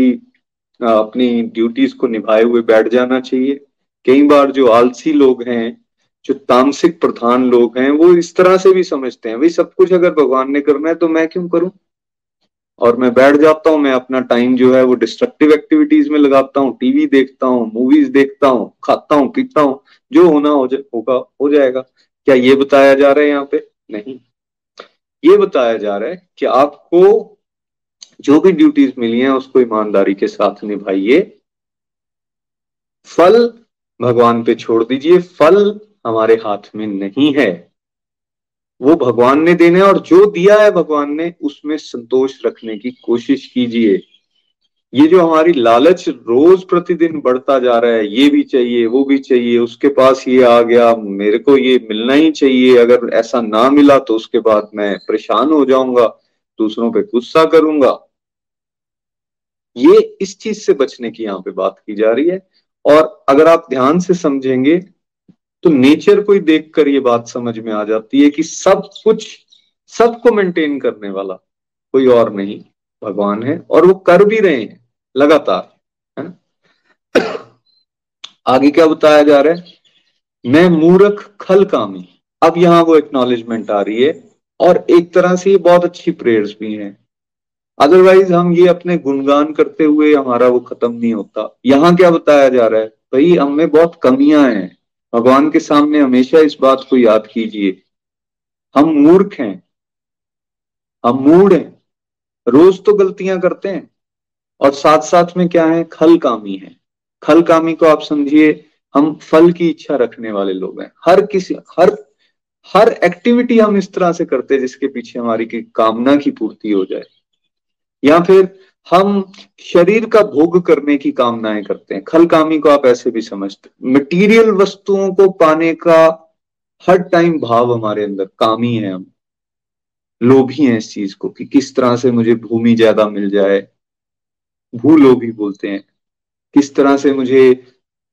Speaker 1: अपनी ड्यूटीज़ को निभाए हुए बैठ जाना चाहिए? कई बार जो आलसी लोग हैं जो तामसिक प्रधान लोग हैं वो इस तरह से भी समझते हैं भाई सब कुछ अगर भगवान ने करना है तो मैं क्यों करूँ? और मैं बैठ जाता हूँ मैं अपना टाइम जो है वो डिस्ट्रक्टिव एक्टिविटीज़ में लगाता हूँ टीवी देखता हूँ मूवीज़ देखता हूँ खाता हूँ पीता हूँ जो होना हो जा, होगा हो जाएगा। क्या ये बताया जा रहा है यहाँ पे? नहीं। ये बताया जा रहा है कि आपको जो भी ड्यूटीज़ मिली हैं उसको ईमानदारी के साथ निभाइए। फल भगवान पे छोड़ दीजिए फल हमारे हाथ में नहीं है। वो भगवान ने देना और जो दिया है भगवान ने, उसमें संतोष रखने की कोशिश कीजिए। ये जो हमारी लालच रोज प्रतिदिन बढ़ता जा रहा है, ये भी चाहिए, वो भी चाहिए, उसके पास ये आ गया, मेरे को ये मिलना ही चाहिए, अगर ऐसा ना मिला तो उसके बाद मैं परेशान हो जाऊँगा, दूसरों पे गुस्सा करूँगा। ये इस चीज़ से बचने की यहाँ पे बात की जा रही है। और अगर आप ध्यान से समझेंगे तो नेचर को ही देखकर ये बात समझ में आ जाती है कि सब कुछ, सबको मेंटेन करने वाला कोई और नहीं। भगवान है और वो कर भी रहे हैं, लगातार, है आगे क्या बताया जा रहा है? मैं मूर्ख, खल कामी। अब यहाँ वो एक्नॉलेजमेंट आ रही है और एक तरह से ये बहुत अच्छी प्रेयर्स भी हैं। अदरवाइज़ हम ये अपने गुणगान करते हुए हमारा वो खत्म नहीं होता। यहाँ क्या बताया जा रहा है? भाई हमें बहुत कमियाँ हैं। भगवान के सामने हमेशा इस बात को याद कीजिए। हम मूर्ख हैं। हम मूड हैं। रोज तो गलतियाँ करते हैं। और साथ साथ में क्या है? खल कामी है। खल कामी को आप समझिए, हम फल की इच्छा रखने वाले लोग हैं। हर किसी, हर हर एक्टिविटी हम इस तरह से करते हैं जिसके पीछे हमारी की कामना की पूर्ति हो जाए। या फिर हम शरीर का भोग करने की कामनाएँ करते हैं। खल कामी को आप ऐसे भी समझते मटेरियल वस्तुओं को पाने का हर टाइम भाव हमारे अंदर, कामी है हम। लोभी हैं इस चीज़ को कि किस तरह से मुझे भूमि ज़्यादा मिल जाए। भू लोभी बोलते हैं। किस तरह से मुझे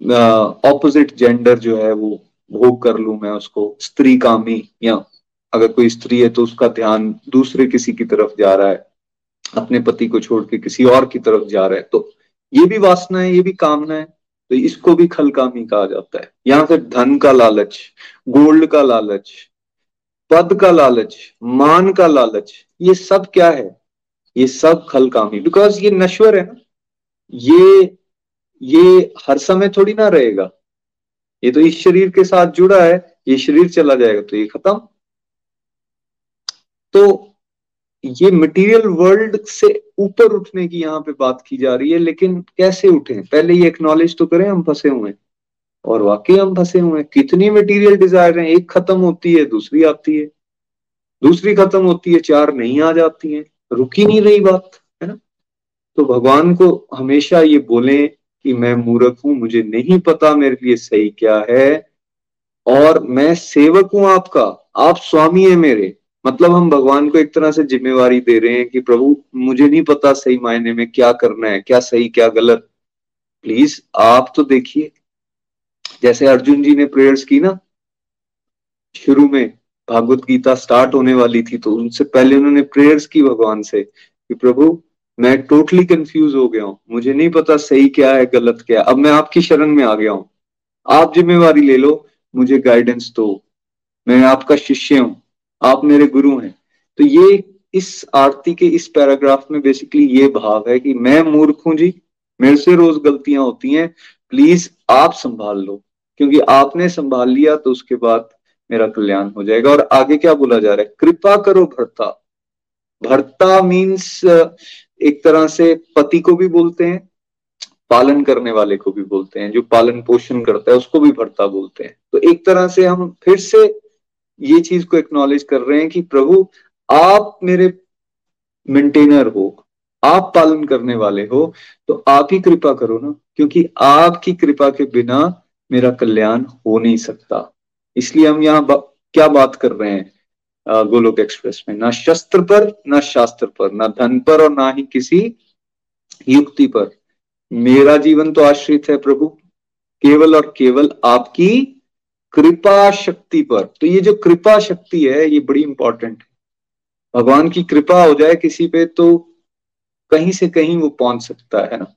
Speaker 1: ऑपोजिट जेंडर जो है वो भोग कर लू मैं उसको। स्त्री कामी या अगर कोई स्त्री है तो उसका ध्यान दूसरे किसी की तरफ़ जा रहा है। अपने पति को छोड़ के किसी और की तरफ़ जा रहा है। तो ये भी वासना है, ये भी कामना है तो इसको भी खलकामी कहा जाता है। यहाँ फिर धन का लालच, गोल्ड का लालच, पद का लालच, मान का लालच, ये सब क्या है? ये सब खलकामी। बिकॉज़ ये नश्वर है ना। ये ये हर समय थोड़ी ना रहेगा। ये तो इस शरीर के साथ जुड़ा है, ये शरीर चला जाएगा तो ये खत्म। तो ये मटेरियल वर्ल्ड से ऊपर उठने की यहाँ पे बात की जा रही है, लेकिन कैसे उठे? पहले ये एक्नॉलेज तो करें, हम फंसे हुए हैं। और वाकई हम फंसे हुए हैं। कितनी मटेरियल डिज़ायर है? एक खत्म होती है, दूसरी आती है। दूसरी खत्म होती है, चार नहीं आ जाती है। रुकी नहीं रही बात, है ना? तो भगवान को हमेशा ये बोले कि मैं मूर्ख हूँ, मुझे नहीं पता मेरे लिए सही क्या है। और मैं सेवक हूँ आपका, आप स्वामी है मेरे। मतलब हम भगवान को एक तरह से जिम्मेवारी दे रहे हैं कि प्रभु, मुझे नहीं पता सही मायने में क्या करना है, क्या सही, क्या गलत। प्लीज़ आप तो देखिए। जैसे अर्जुन जी ने प्रेयर्स की ना, शुरू में भागवत गीता स्टार्ट होने वाली थी तो उनसे पहले उन्होंने प्रेयर्स की भगवान से कि प्रभु, मैं टोटली कंफ्यूज हो गया हूँ। मुझे नहीं पता सही क्या है, गलत क्या है। अब मैं आपकी शरण में आ गया हूँ। आप जिम्मेवारी ले लो, मुझे गाइडेंस दो। मैं आपका शिष्य हूँ। आप मेरे गुरु हैं। तो ये इस आरती के इस पैराग्राफ में बेसिकली ये भाव है कि मैं मूर्ख हूँ जी, मेरे से रोज गलतियाँ होती हैं प्लीज़ आप संभाल लो। क्योंकि आपने संभाल लिया तो उसके बाद मेरा कल्याण हो जाएगा। और आगे क्या बोला जा रहा है? कृपा करो भरता। भरता मीन्स एक तरह से पति को भी बोलते हैं, पालन करने वाले को भी बोलते हैं, जो पालन पोषण करता है, उसको भी भरता बोलते हैं। तो एक तरह से हम फिर से ये चीज़ को एक्नॉलेज कर रहे हैं कि प्रभु आप मेरे मेंटेनर हो आप पालन करने वाले हो तो आप ही कृपा करो ना क्योंकि आपकी कृपा के बिना मेरा कल्याण हो नहीं सकता। इसलिए हम यहाँ बा, क्या बात कर रहे हैं गोलोक एक्सप्रेस में? ना शस्त्र पर ना शास्त्र पर ना धन पर और ना ही किसी युक्ति पर। मेरा जीवन तो आश्रित है प्रभु केवल और केवल आपकी कृपा शक्ति पर। तो ये जो कृपा शक्ति है, ये बड़ी इंपॉर्टेंट है। भगवान की कृपा हो जाए किसी पे तो कहीं से कहीं वो पहुँच सकता है ना।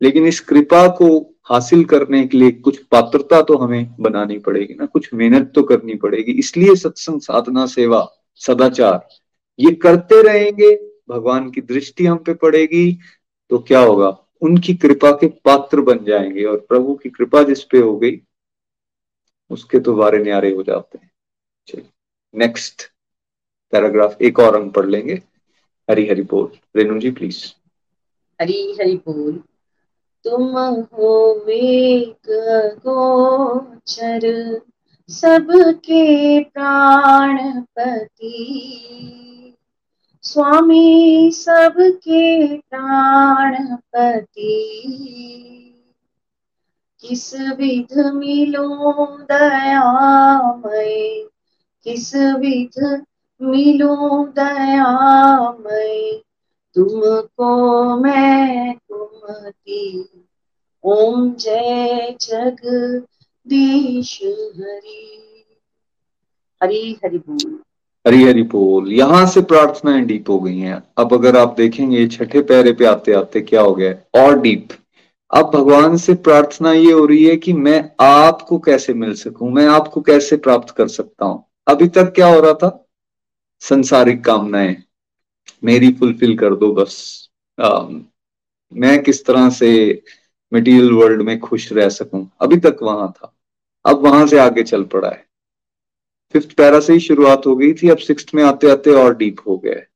Speaker 1: लेकिन इस कृपा को हासिल करने के लिए कुछ पात्रता तो हमें बनानी पड़ेगी ना, कुछ मेहनत तो करनी पड़ेगी। इसलिए सत्संग, साधना, सेवा, सदाचार, ये करते रहेंगे। भगवान की दृष्टि हम पे पड़ेगी तो क्या होगा? उनकी कृपा के पात्र बन जाएँगे और प्रभु की कृपा जिस पे हो गई उसके तो बारे न्यारे हो जाते हैं। चलिए नेक्स्ट पैराग्राफ एक और हम पढ़ लेंगे। हरी हरी बोल। रेणु जी प्लीज़
Speaker 2: हरी हरी बोल। तुम हो वेग गोचर, सबके प्राणपति। स्वामी, सबके प्राणपति। किस विध मिलो दयामय? किस विध मिलो दयामय? तुमको मैं कुमति। ओम जय जगदीश हरि। हरि हरि बोल।
Speaker 1: हरी हरी बोल। यहाँ से प्रार्थनाएँ डीप हो गई हैं। अब अगर आप देखेंगे, छठे पैरे पे आते आते क्या हो गया? और डीप अब भगवान से प्रार्थना ये हो रही है कि मैं आपको कैसे मिल सकूँ? मैं आपको कैसे प्राप्त कर सकता हूँ? अभी तक क्या हो रहा था? संसारिक कामनाएँ। मेरी फुलफिल कर दो बस। आ, मैं किस तरह से मटेरियल वर्ल्ड में खुश रह सकूँ? अभी तक वहाँ था। अब वहाँ से आगे चल पड़ा है। फिफ्थ पैरा से ही शुरुआत हो गई थी। अब सिक्स में आते आते और डीप हो गया है।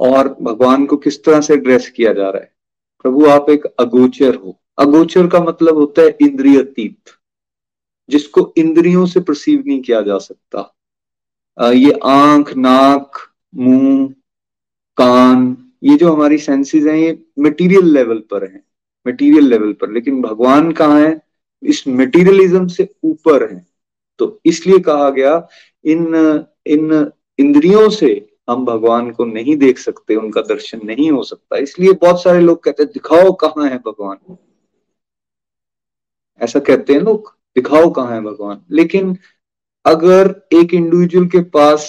Speaker 1: और भगवान को किस तरह से एड्रेस किया जा रहा है? प्रभु आप एक अगोचर हो। अगोचर का मतलब होता है इंद्रिय तीत, जिसको इंद्रियों से परसीव नहीं किया जा सकता। ये आँख, नाक, मुँह, कान, ये जो हमारी सेंसेस हैं, ये मटेरियल लेवल पर हैं मटेरियल लेवल पर। लेकिन भगवान कहाँ है? इस मटेरियलिज्म से ऊपर है। तो इसलिए कहा गया, इन इन इंद्रियों से हम भगवान को नहीं देख सकते, उनका दर्शन नहीं हो सकता। इसलिए बहुत सारे लोग कहते हैं, दिखाओ कहाँ है भगवान? ऐसा कहते हैं लोग, दिखाओ कहाँ है भगवान। लेकिन अगर एक इंडिविजुअल के पास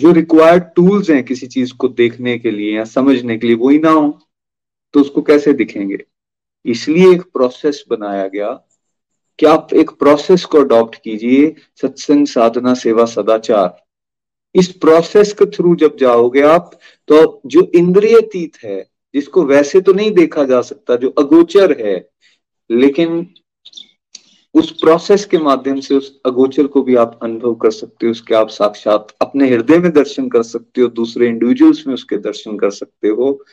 Speaker 1: जो रिक्वायर्ड टूल्स हैं किसी चीज़ को देखने के लिए या समझने के लिए वही ना हो तो उसको कैसे दिखेंगे? इसलिए एक प्रोसेस बनाया गया कि आप एक प्रोसेस को अडॉप्ट कीजिए, सत्संग, साधना, सेवा, सदाचार। इस प्रोसेस के थ्रू जब जाओगे आप तो जो इंद्रिय तीत है, जिसको वैसे तो नहीं देखा जा सकता, जो अगोचर है लेकिन उस प्रोसेस के माध्यम से उस अगोचर को भी आप अनुभव कर सकते हो, उसके आप साक्षात अपने हृदय में दर्शन कर सकते हो, दूसरे इंडिविजुअल्स में उसके दर्शन कर सकते हो।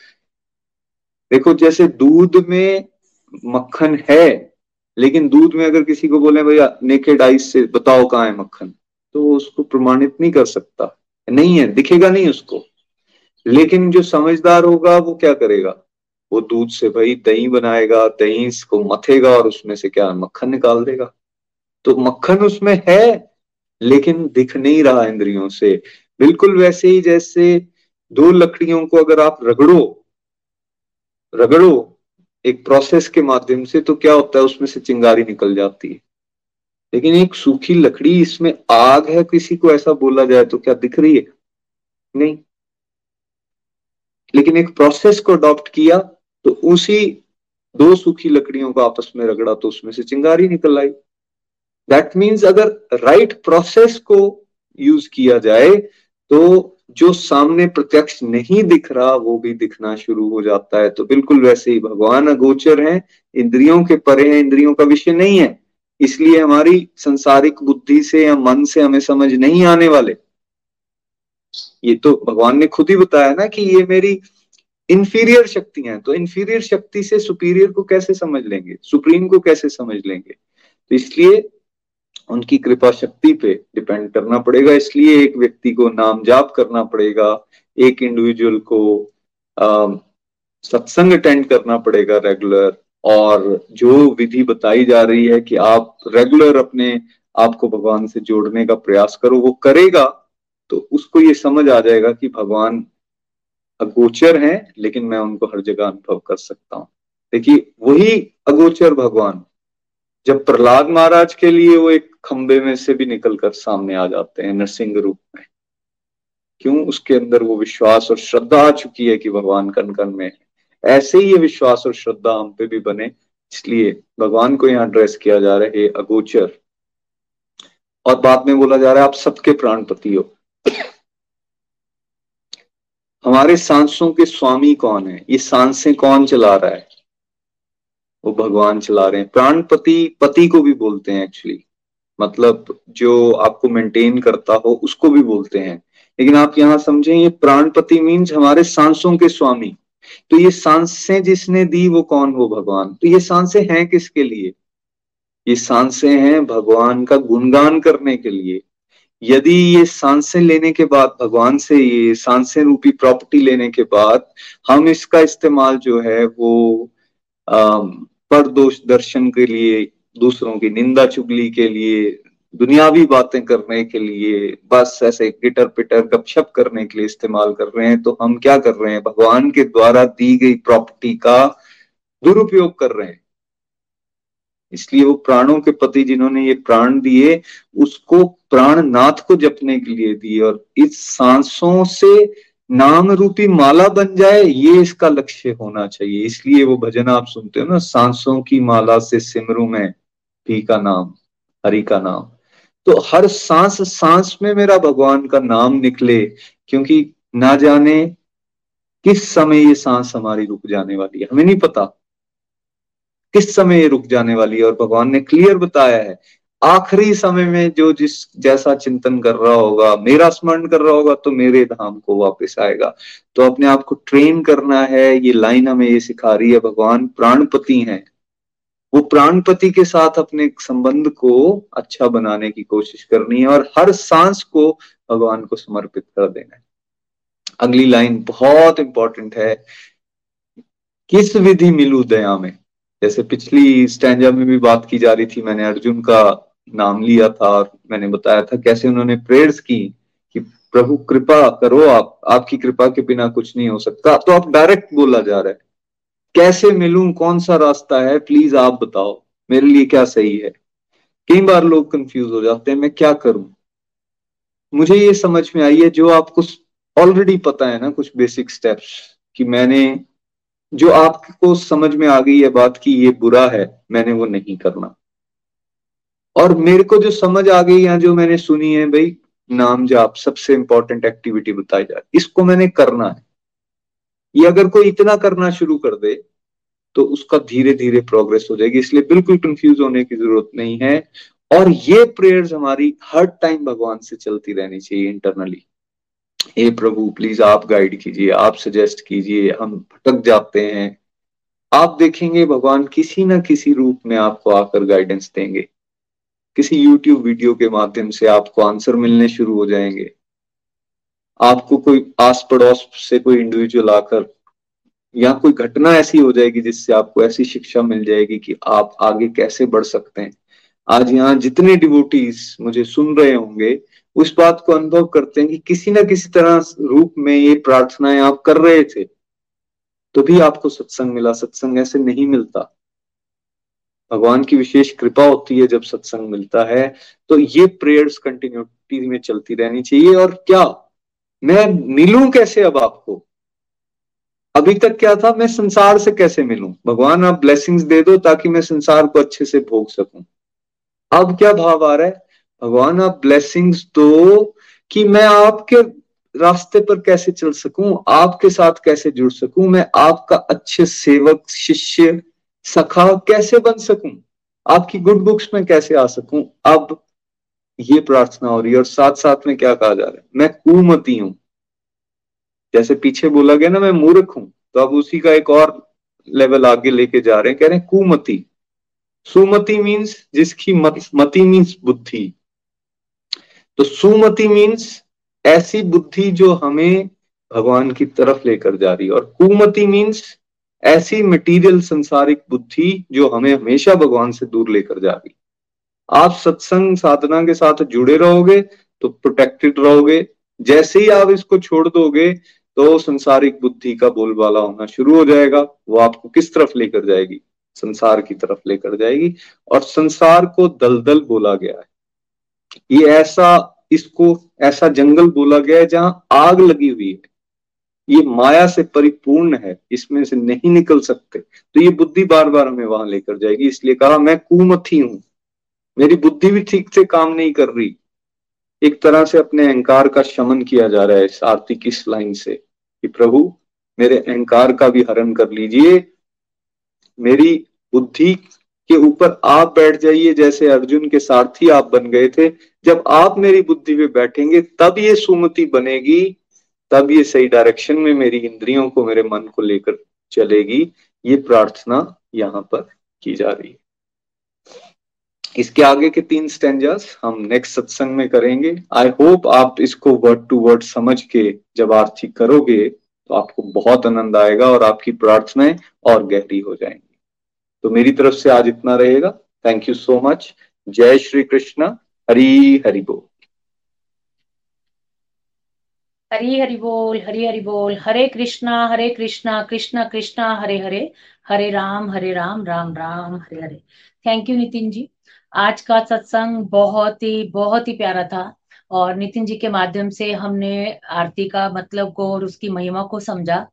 Speaker 1: देखो, जैसे दूध में मक्खन है, लेकिन दूध में अगर किसी को बोले, भैया नेकेड आइस से बताओ कहाँ है मक्खन? तो वो उसको प्रमाणित नहीं कर सकता। नहीं है, दिखेगा नहीं उसको। लेकिन जो समझदार होगा, वो क्या करेगा? वो दूध से भाई दही बनाएगा, दही को मथेगा और उसमें से क्या मक्खन निकाल देगा। तो मक्खन उसमें है, लेकिन दिख नहीं रहा इंद्रियों से। बिल्कुल वैसे ही जैसे दो लकड़ियों को अगर आप रगड़ो रगड़ो एक प्रोसेस के माध्यम से तो क्या होता है, उसमें से चिंगारी निकल जाती है। लेकिन एक सूखी लकड़ी, इसमें आग है, किसी को ऐसा बोला जाए तो क्या दिख रही है? नहीं। लेकिन एक प्रोसेस को अडॉप्ट किया तो उसी दो सूखी लकड़ियों को आपस में रगड़ा तो उसमें से चिंगारी निकल आई। दैट मीन्स अगर राइट right प्रोसेस को यूज़ किया जाए तो जो सामने प्रत्यक्ष नहीं दिख रहा, वो भी दिखना शुरू हो जाता है। तो बिल्कुल वैसे ही भगवान अगोचर हैं, इंद्रियों के परे हैं, इंद्रियों का विषय नहीं है। इसलिए हमारी संसारिक बुद्धि से या मन से हमें समझ नहीं आने वाले। ये तो भगवान ने खुद ही बताया ना कि ये मेरी इंफीरियर शक्तियाँ तो इंफीरियर शक्ति से सुपीरियर को कैसे समझ लेंगे? सुप्रीम को कैसे समझ लेंगे? तो इसलिए उनकी कृपा शक्ति पे डिपेंड करना पड़ेगा, इसलिए एक व्यक्ति को नाम जाप करना पड़ेगा, एक इंडिविजुअल को सत्संग अटेंड करना पड़ेगा रेगुलर और जो विधि बताई जा रही है कि आप रेगुलर अपने आप को भगवान से जोड़ने का प्रयास करो, वो करेगा तो उसको ये समझ आ जाएगा कि भगवान अगोचर हैं, लेकिन मैं उनको हर जगह अनुभव कर सकता हूँ। देखिए, वही अगोचर भगवान, जब प्रहलाद महाराज के लिए वो एक खंबे में से भी निकलकर सामने आ जाते हैं, नरसिंह रूप में। क्यों? उसके अंदर वो विश्वास और श्रद्धा आ चुकी है कि भगवान कन कन में है। ऐसे ही ये विश्वास और श्रद्धा हम पे भी बने, इसलिए भगवान को यहाँ ड्रेस किया जा रहा है अगोचर। और बाद में बोला जा रहा है, आप सबके प्राणपति हो। हमारे सांसों के स्वामी कौन है? ये साँसें कौन चला रहा है? वो भगवान चला रहे हैं। प्राणपति, पति को भी बोलते हैं एक्चुअली मतलब जो आपको मेंटेन करता हो, उसको भी बोलते हैं। लेकिन आप यहाँ समझें, ये प्राणपति मीन्स हमारे सांसों के स्वामी। तो ये साँसें जिसने दी, वो कौन हो भगवान? तो ये साँसें हैं किसके लिए? ये साँसें हैं भगवान का गुणगान करने के लिए। यदि ये साँसें लेने के बाद, भगवान से ये साँसें रूपी प्रॉपर्टी लेने के बाद, हम इसका इस्तेमाल जो है वो पर दोष दर्शन के लिए, दूसरों की निंदा चुगली के लिए, दुनियावी बातें करने के लिए, बस ऐसे गिटर पिटर गपशप करने के लिए इस्तेमाल कर रहे हैं तो हम क्या कर रहे हैं? भगवान के द्वारा दी गई प्रॉपर्टी का दुरुपयोग कर रहे हैं। इसलिए वो प्राणों के पति जिन्होंने ये प्राण दिए, उसको प्राणनाथ को जपने के लिए दिए और इस सांसों से नाम रूपी माला बन जाए, ये इसका लक्ष्य होना चाहिए। इसलिए वो भजन आप सुनते हो ना, सांसों की माला से सिमरू में, पी का नाम, हरि का नाम। तो हर सांस सांस में मेरा भगवान का नाम निकले, क्योंकि ना जाने किस समय ये सांस हमारी रुक जाने वाली है। हमें नहीं पता किस समय ये रुक जाने वाली है और भगवान ने क्लियर बताया है आखिरी समय में जो जिस जैसा चिंतन कर रहा होगा, मेरा स्मरण कर रहा होगा तो मेरे धाम को वापस आएगा। तो अपने आप को ट्रेन करना है, ये लाइन हमें ये सिखा रही है, भगवान प्राणपति हैं। वो प्राणपति के साथ अपने संबंध को अच्छा बनाने की कोशिश करनी है और हर सांस को भगवान को समर्पित कर देना है। अगली लाइन बहुत इंपॉर्टेंट है। किस विधि मिलू दया में? जैसे पिछली स्टैंडा में भी बात की जा रही थी, मैंने अर्जुन का नाम लिया था और मैंने बताया था कैसे उन्होंने प्रेयर्स की कि प्रभु कृपा करो आप, आपकी कृपा के बिना कुछ नहीं हो सकता। तो आप डायरेक्ट बोला जा रहा है, कैसे मिलूं? कौन सा रास्ता है? प्लीज़ आप बताओ, मेरे लिए क्या सही है? कई बार लोग कंफ्यूज हो जाते हैं, मैं क्या करूँ? मुझे ये समझ में आई है जो आपको ऑलरेडी पता है ना कुछ बेसिक स्टेप्स कि मैंने जो आपको समझ में आ गई है बात की ये बुरा है, मैंने वो नहीं करना। और मेरे को जो समझ आ गई या जो मैंने सुनी है, भाई, नाम जाप, सबसे इंपॉर्टेंट एक्टिविटी बताई जाए इसको मैंने करना है। ये अगर कोई इतना करना शुरू कर दे तो उसका धीरे धीरे प्रोग्रेस हो जाएगी। इसलिए बिल्कुल कंफ्यूज होने की ज़रूरत नहीं है। और ये प्रेयर्स हमारी हर टाइम भगवान से चलती रहनी चाहिए इंटरनली हे प्रभु प्लीज़ आप गाइड कीजिए, आप सजेस्ट कीजिए, हम भटक जाते हैं। आप देखेंगे भगवान किसी ना किसी रूप में आपको आकर गाइडेंस देंगे। किसी यूट्यूब वीडियो के माध्यम से आपको आंसर मिलने शुरू हो जाएँगे। आपको कोई आस पड़ोस से कोई इंडिविजुअल आकर या कोई घटना ऐसी हो जाएगी जिससे आपको ऐसी शिक्षा मिल जाएगी कि आप आगे कैसे बढ़ सकते हैं। आज यहाँ जितने डिवोटीज मुझे सुन रहे होंगे उस बात को अनुभव करते हैं कि किसी ना किसी तरह रूप में ये प्रार्थनाएँ आप कर रहे थे तो भी आपको सत्संग मिला। सत्संग ऐसे नहीं मिलता। भगवान की विशेष कृपा होती है जब सत्संग मिलता है तो ये प्रेयर्स कंटिन्यूटी में चलती रहनी चाहिए। और क्या? मैं मिलूं कैसे अब आपको? अभी तक क्या था? मैं संसार से कैसे मिलूं? भगवान, आप ब्लेसिंग्स दे दो ताकि मैं संसार को अच्छे से भोग सकूँ। अब क्या भाव आ रहा है? भगवान आप ब्लेसिंग्स दो कि मैं आपके रास्ते पर कैसे चल सकूँ आपके साथ कैसे जुड़ सकूँ मैं आपका अच्छे सेवक शिष्य सखा कैसे बन सकूँ आपकी गुड बुक्स में कैसे आ सकूँ अब ये प्रार्थना हो रही है और साथ साथ में क्या कहा जा रहा है? मैं कुमती हूँ। जैसे पीछे बोला गया ना मैं मूर्ख हूँ तो अब उसी का एक और लेवल आगे लेके जा रहे हैं कह रहे हैं कुमति। सुमति मीन्स जिसकी मत, मति मीन्स बुद्धि। तो सुमति मीन्स ऐसी बुद्धि जो हमें भगवान की तरफ़ लेकर जा रही है। और कुमति मीन्स ऐसी मटेरियल संसारिक बुद्धि जो हमें हमेशा भगवान से दूर लेकर जा रही आप सत्संग साधना के साथ जुड़े रहोगे तो प्रोटेक्टेड रहोगे। जैसे ही आप इसको छोड़ दोगे तो संसारिक बुद्धि का बोलबाला होना शुरू हो जाएगा। वो आपको किस तरफ़ लेकर जाएगी? संसार की तरफ़ लेकर जाएगी। और संसार को दलदल बोला गया है। ये ऐसा, इसको ऐसा जंगल बोला गया है जहाँ आग लगी हुई है। ये माया से परिपूर्ण है, इसमें से नहीं निकल सकते। तो ये बुद्धि बार बार हमें वहाँ लेकर जाएगी, इसलिए कहा, मैं कुमथी हूँ। मेरी बुद्धि भी ठीक से काम नहीं कर रही। एक तरह से अपने अहंकार का शमन किया जा रहा है इस आरती की इस लाइन से कि प्रभु, मेरे अहंकार का भी हरण कर लीजिए। मेरी बुद्धि के ऊपर आप बैठ जाइए, जैसे अर्जुन के सारथी आप बन गए थे। जब आप मेरी बुद्धि में बैठेंगे, तब ये सुमति बनेगी, तब ये सही डायरेक्शन में मेरी इंद्रियों को, मेरे मन को लेकर चलेगी। ये प्रार्थना यहाँ पर की जा रही है। इसके आगे के तीन स्टेंजर्स हम नेक्स्ट सत्संग में करेंगे। आई होप आप इसको वर्ड टू वर्ड समझ के जब आरती करोगे तो आपको बहुत आनंद आएगा और आपकी प्रार्थनाएँ और गहरी हो जाएँगी। तो मेरी तरफ़ से आज इतना रहेगा। थैंक यू सो मच जय श्री कृष्ण। हरी हरि बोल।
Speaker 3: हरी हरि बोल, हरी हरि बोल। हरे कृष्णा हरे कृष्णा कृष्णा कृष्णा, हरे हरे। हरे राम हरे राम राम राम, हरे हरे। Thank you Nitin ji. आज का सत्संग बहुत ही बहुत ही प्यारा था। और नितिन जी के माध्यम से हमने आरती का मतलब को और उसकी महिमा को समझा।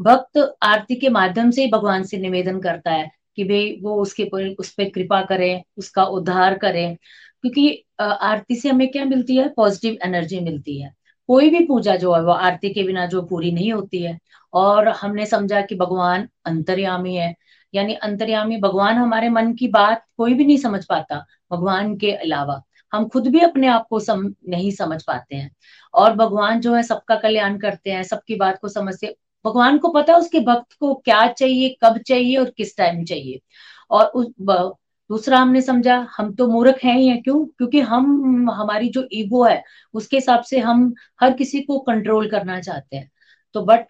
Speaker 3: भक्त आरती के माध्यम से ही भगवान से निवेदन करता है। कि भाई वो उसके पर उस पर कृपा करें उसका उद्धार करें। क्योंकि आरती से हमें क्या मिलती है? पॉजिटिव एनर्जी मिलती है। कोई भी पूजा जो है वो आरती के बिना जो पूरी नहीं होती है। और हमने समझा कि भगवान अंतर्यामी है। यानी अंतर्यामी भगवान हमारे मन की बात कोई भी नहीं समझ पाता भगवान के अलावा। हम खुद भी अपने आप को सम, नहीं समझ पाते हैं। और भगवान जो है सबका कल्याण करते हैं सबकी बात को समझते भगवान को पता है उसके भक्त को क्या चाहिए, कब चाहिए और किस टाइम चाहिए। और उस दूसरा हमने समझा, हम तो मूर्ख हैं ही क्यों? क्योंकि हम, हमारी जो ईगो है, उसके हिसाब से हम हर किसी को कंट्रोल करना चाहते हैं। तो बट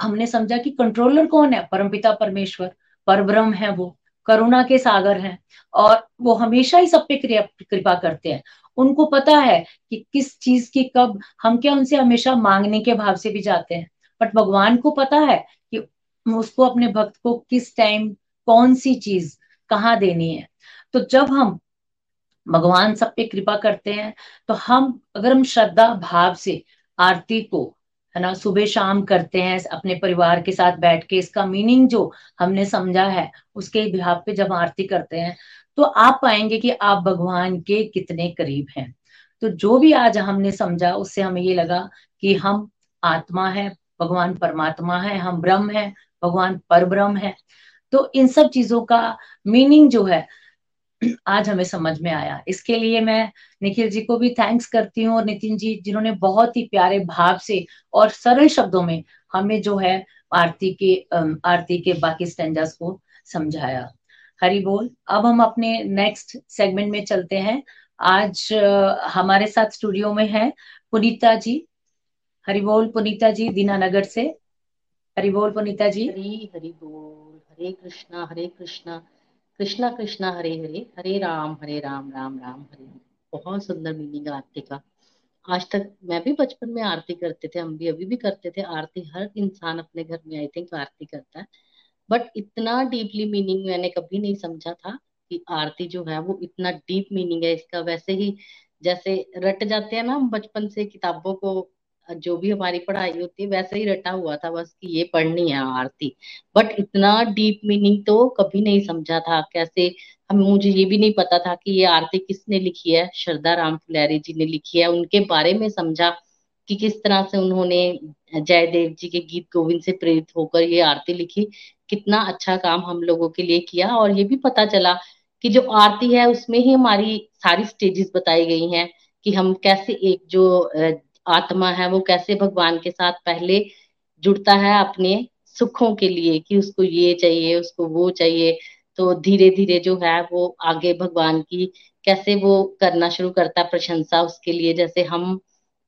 Speaker 3: हमने समझा कि कंट्रोलर कौन है? परमपिता परमेश्वर, परब्रह्म है वो, करुणा के सागर हैं। और वो हमेशा ही सब पे कृपा करते हैं। उनको पता है कि किस चीज़ की कब, हम क्या उनसे हमेशा मांगने के भाव से भी जाते हैं। बट भगवान को पता है कि उसको अपने भक्त को किस टाइम कौन सी चीज़ कहाँ देनी है। तो जब हम भगवान सब पे कृपा करते हैं तो हम अगर हम श्रद्धा भाव से आरती को, है ना, सुबह शाम करते हैं, अपने परिवार के साथ बैठ के इसका मीनिंग जो हमने समझा है, उसके बिहार पे जब आरती करते हैं तो आप पाएँगे कि आप भगवान के कितने करीब हैं। तो जो भी आज हमने समझा, उससे हमें ये लगा कि हम आत्मा है भगवान परमात्मा है, हम ब्रह्म है, भगवान पर ब्रह्म है। तो इन सब चीज़ों का मीनिंग जो है, आज हमें समझ में आया। इसके लिए मैं निखिल जी को भी थैंक्स करती हूँ और नितिन जी, जिन्होंने बहुत ही प्यारे भाव से और सरल शब्दों में हमें जो है आरती के आरती के बाकी स्टेंजर्स को समझाया। हरी बोल। अब हम अपने नेक्स्ट सेगमेंट में चलते हैं। आज हमारे साथ स्टूडियो में है पुनीता जी। हरी बोल पुनीता जी, दीनानगर से। हरिबोल पुनीता जी।
Speaker 2: हरी हरी बोल। हरे कृष्णा हरे कृष्णा। कृष्णा कृष्णा, हरे हरे। हरे राम हरे राम राम राम, हरे बहुत सुंदर मीनिंग आरती का। आज तक मैं भी बचपन में आरती करते थे, हम भी अभी भी करते थे। आरती हर इंसान अपने घर में आई थिंक आरती करता है। बट इतना डीपली मीनिंग मैंने कभी नहीं समझा था कि आरती जो है, वो इतना डीप मीनिंग है। इसका वैसे ही जैसे रट जाते हैं ना हम बचपन से किताबों को जो भी हमारी पढ़ाई होती है, वैसे ही रटा हुआ था बस कि ये पढ़नी है आरती। बट इतना डीप मीनिंग तो कभी नहीं समझा था। कैसे हम, मुझे ये भी नहीं पता था कि ये आरती किसने लिखी है? श्रद्धा राम फुलैरी जी ने लिखी है। उनके बारे में समझा कि किस तरह से उन्होंने जयदेव जी के गीत गोविंद से प्रेरित होकर ये आरती लिखी, कितना अच्छा काम हम लोगों के लिए किया। और ये भी पता चला कि जो आरती है, उसमें ही हमारी सारी स्टेजेस बताई गई हैं कि हम कैसे एक जो आत्मा है, वो कैसे भगवान के साथ पहले जुड़ता है अपने सुखों के लिए कि उसको ये चाहिए, उसको वो चाहिए तो धीरे धीरे जो है वो आगे भगवान की कैसे वो करना शुरू करता है प्रशंसा उसके लिए। जैसे हम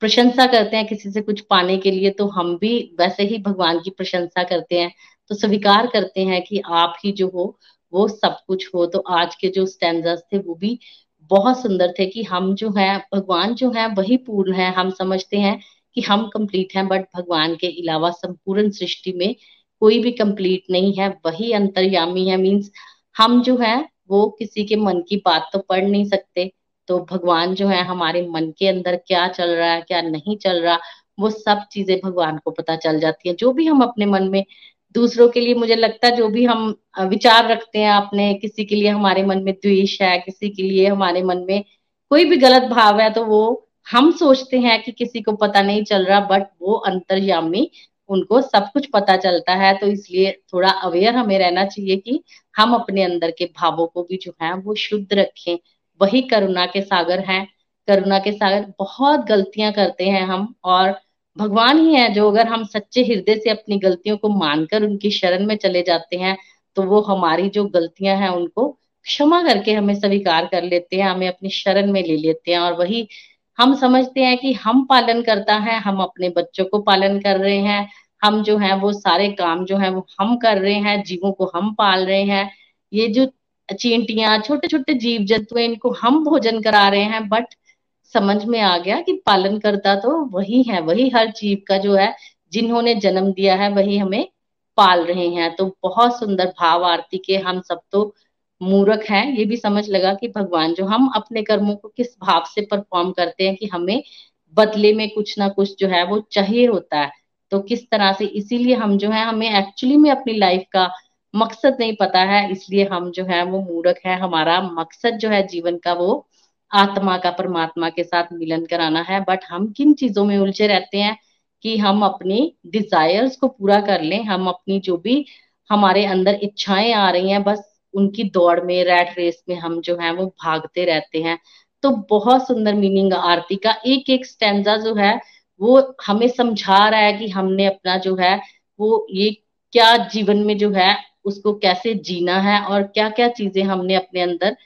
Speaker 2: प्रशंसा करते हैं किसी से कुछ पाने के लिए तो हम भी वैसे ही भगवान की प्रशंसा करते हैं। तो स्वीकार करते हैं कि आप ही जो हो, वो सब कुछ हो। तो आज के जो स्टैंडर्स थे, वो भी बहुत सुंदर थे कि हम जो है, भगवान जो है, वही पूर्ण है। हम समझते हैं कि हम कंप्लीट हैं बट भगवान के अलावा संपूर्ण सृष्टि में कोई भी कंप्लीट नहीं है, वही अंतर्यामी है। मीन्स हम जो है, वो किसी के मन की बात तो पढ़ नहीं सकते। तो भगवान जो है, हमारे मन के अंदर क्या चल रहा है, क्या नहीं चल रहा, वो सब चीज़ें भगवान को पता चल जाती है। जो भी हम अपने मन में दूसरों के लिए मुझे लगता है जो भी हम विचार रखते हैं अपने, किसी के लिए हमारे मन में द्वेष है, किसी के लिए हमारे मन में कोई भी गलत भाव है तो वो हम सोचते हैं कि किसी को पता नहीं चल रहा बट वो अंतर्यामी, उनको सब कुछ पता चलता है तो इसलिए थोड़ा अवेयर हमें रहना चाहिए कि हम अपने अंदर के भावों को भी जो है, वो शुद्ध रखें। वही करुणा के सागर हैं। करुणा के सागर, बहुत गलतियाँ करते हैं हम, और भगवान ही है जो अगर हम सच्चे हृदय से अपनी गलतियों को मानकर उनकी शरण में चले जाते हैं तो वो हमारी जो गलतियाँ हैं उनको क्षमा करके हमें स्वीकार कर लेते हैं, हमें अपनी शरण में ले लेते हैं। और वही हम समझते हैं कि हम पालन करता है, हम अपने बच्चों को पालन कर रहे हैं, हम जो है वो सारे काम जो है वो हम कर रहे हैं, जीवों को हम पाल रहे हैं। ये जो चींटियाँ छोटे छोटे जीव जंतु इनको हम भोजन करा रहे हैं बट समझ में आ गया कि पालन करता तो वही है, वही हर जीव का जो है, जिन्होंने जन्म दिया है, वही हमें पाल रहे हैं। तो बहुत सुंदर भाव आरती के हम सब तो मूर्ख हैं। ये भी समझ लगा कि भगवान जो हम अपने कर्मों को किस भाव से परफॉर्म करते हैं कि हमें बदले में कुछ ना कुछ जो है वो चाहिए होता है। तो किस तरह से इसीलिए हम जो है, हमें एक्चुअली में अपनी लाइफ का मकसद नहीं पता है, इसलिए हम जो है वो मूर्ख है। हमारा मकसद जो है जीवन का वो आत्मा का, परमात्मा के साथ मिलन कराना है। बट हम किन चीज़ों में उलझे रहते हैं कि हम अपनी डिजायर्स को पूरा कर लें, हम अपनी जो भी हमारे अंदर इच्छाएँ आ रही हैं, बस उनकी दौड़ में रैट रेस में हम जो है वो भागते रहते हैं। तो बहुत सुंदर मीनिंग आरती का एक एक स्टैंडा जो है, वो हमें समझा रहा है कि हमने अपना जो है, वो ये क्या जीवन में जो है, उसको कैसे जीना है और क्या क्या चीज़ें हमने अपने अंदर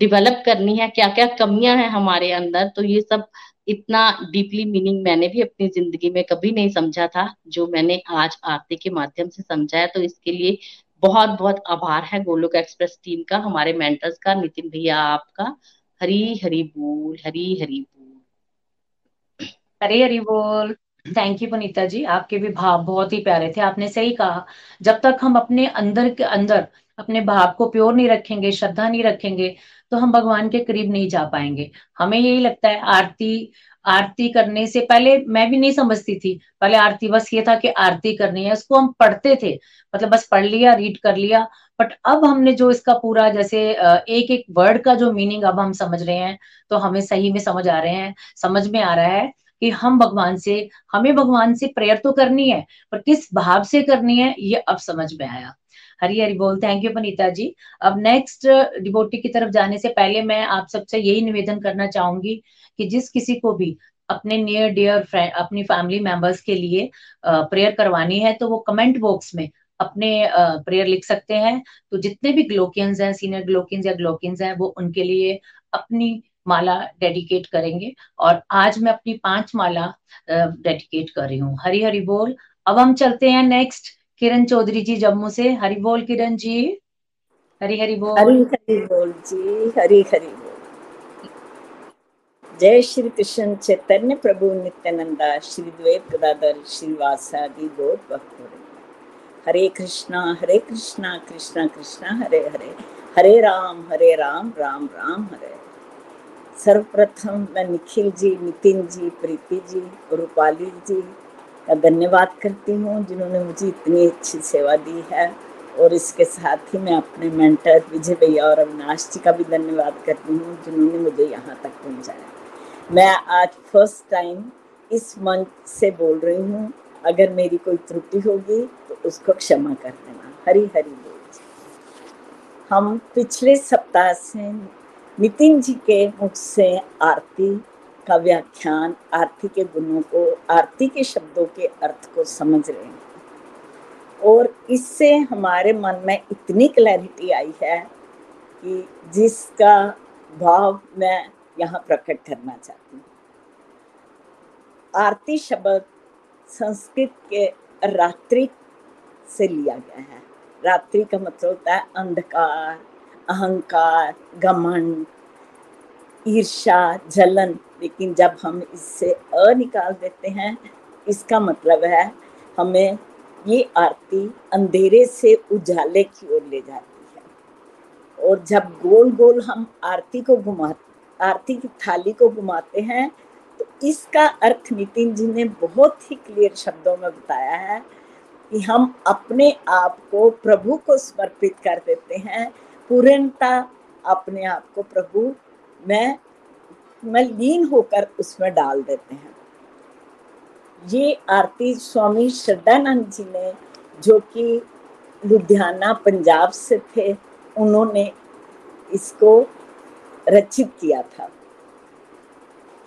Speaker 2: डिवेलप करनी है क्या क्या कमियाँ हैं हमारे अंदर तो ये सब इतना डीपली मीनिंग मैंने भी अपनी ज़िंदगी में कभी नहीं समझा था, जो मैंने आज आरती के माध्यम से समझा है। तो इसके लिए बहुत बहुत आभार है गोलोक एक्सप्रेस टीम का, हमारे मेंटर्स का, नितिन भैया आपका। हरी हरी बोल, हरी हरी बोल।
Speaker 3: हरी हरी बोल। Thank you Punita ji. आपके भी भाव बहुत ही प्यारे थे, आपने सही कहा। जब तक हम अपने अंदर के अंदर अपने भाव को प्योर नहीं रखेंगे, श्रद्धा नहीं रखेंगे तो हम भगवान के करीब नहीं जा पाएँगे। हमें यही लगता है आरती आरती करने से पहले मैं भी नहीं समझती थी। पहले आरती बस ये था कि आरती करनी है, उसको हम पढ़ते थे। मतलब बस पढ़ लिया रीड कर लिया बट अब हमने जो इसका पूरा जैसे एक एक वर्ड का जो मीनिंग अब हम समझ रहे हैं तो हमें सही में समझ आ रहे हैं, समझ में आ रहा है कि हम भगवान से, हमें भगवान से प्रेयर तो करनी है, पर किस भाव से करनी है, ये अब समझ में आया। हरी हरी बोल थैंक यू पनीता जी। अब नेक्स्ट डिबोटी की तरफ़ जाने से पहले मैं आप सबसे यही निवेदन करना चाहूँगी कि जिस किसी को भी अपने नियर डियर फ्रेंड अपनी फैमिली मेंबर्स के लिए प्रेयर करवानी है तो वो कमेंट बॉक्स में अपने प्रेयर लिख सकते हैं। तो जितने भी ग्लोकियंस हैं सीनियर ग्लोकियंस या ग्लोकियंस हैं, वो उनके लिए अपनी माला डेडिकेट करेंगे। और आज मैं अपनी पाँच माला डेडिकेट कर रही हूँ। हरी हरी बोल। अब हम चलते हैं नेक्स्ट किरण चौधरी जी जम्मू से। हरी बोल किरण जी। हरी हरी बोल।
Speaker 4: हरी हरी बोल जी, हरी हरी बोल। जय श्री कृष्ण चैतन्य प्रभु नित्यानंदा, श्री द्वैत गदाधर श्रीवासादि गौर भक्त हरे कृष्णा हरे कृष्णा कृष्णा कृष्णा, हरे हरे। हरे राम हरे राम राम राम, हरे। सर्वप्रथम मैं निखिल जी, नितिन जी, प्रीति जी, रूपाली जी का धन्यवाद करती हूँ जिन्होंने मुझे इतनी अच्छी सेवा दी है। और इसके साथ ही मैं अपने मेंटर विजय भैया और अविनाश जी का भी धन्यवाद करती हूँ जिन्होंने मुझे यहाँ तक पहुँचाया। मैं आज फ़र्स्ट टाइम इस मंच से बोल रही हूँ, अगर मेरी कोई त्रुटि होगी तो उसको क्षमा कर देना। हरी हरी बोल। हम पिछले सप्ताह से नितिन जी के मुख से आरती का व्याख्यान आरती के गुणों को, आरती के शब्दों के अर्थ को समझ रहे हैं। और इससे हमारे मन में इतनी क्लैरिटी आई है कि जिसका भाव मैं यहाँ प्रकट करना चाहती हूँ। आरती शब्द संस्कृत के रात्रि से लिया गया है। रात्रि का मतलब होता है अंधकार, अहंकार, घमंड ईर्षा जलन, लेकिन जब हम इससे अ निकाल देते हैं, इसका मतलब है हमें ये आरती अंधेरे से उजाले की ओर ले जाती है। और जब गोल गोल हम आरती को घुमा, आरती की थाली को घुमाते हैं तो इसका अर्थ नितिन जी ने बहुत ही क्लियर शब्दों में बताया है कि हम अपने आप को प्रभु को समर्पित कर देते हैं। पूर्णता अपने आप को प्रभु में में लीन होकर उसमें डाल देते हैं। ये आरती स्वामी श्रद्धानंद जी ने, जो कि लुधियाना, पंजाब से थे, उन्होंने इसको रचित किया था।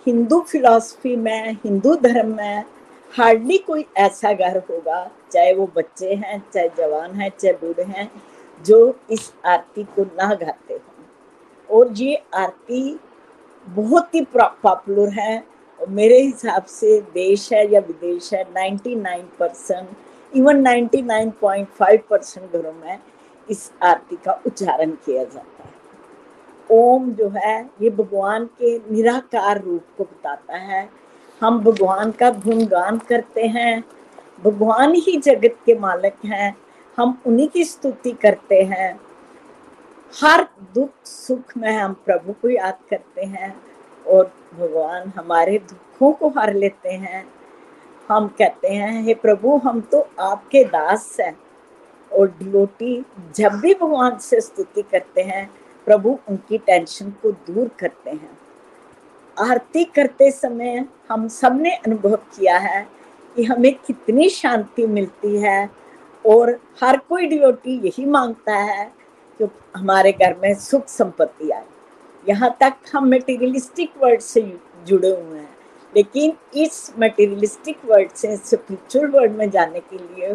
Speaker 4: हिंदू फिलॉसफी में, हिंदू धर्म में हार्डली कोई ऐसा घर होगा, चाहे वो बच्चे हैं, चाहे जवान हैं, चाहे बूढ़े हैं, जो इस आरती को ना गाते। और ये आरती बहुत ही पॉपुलर है। मेरे हिसाब से देश है या विदेश है 99 परसेंट इवन 99.5 परसेंट घरों में इस आरती का उच्चारण किया जाता है। ओम जो है, ये भगवान के निराकार रूप को बताता है। हम भगवान का गुणगान करते हैं। भगवान ही जगत के मालिक हैं। हम उन्हीं की स्तुति करते हैं। हर दुख सुख में हम प्रभु को याद करते हैं और भगवान हमारे दुखों को हर लेते हैं। हम कहते हैं, हे प्रभु, हम तो आपके दास हैं। और डिलोटी जब भी भगवान से स्तुति करते हैं, प्रभु उनकी टेंशन को दूर करते हैं। आरती करते समय हम सबने अनुभव किया है कि हमें कितनी शांति मिलती है और हर कोई डिवोटी यही माँगता है कि हमारे घर में सुख संपत्ति आए। यहाँ तक हम मटेरियलिस्टिक वर्ड से जुड़े हुए हैं। लेकिन इस मटेरियलिस्टिक वर्ड से स्पिरिचुअल वर्ड में जाने के लिए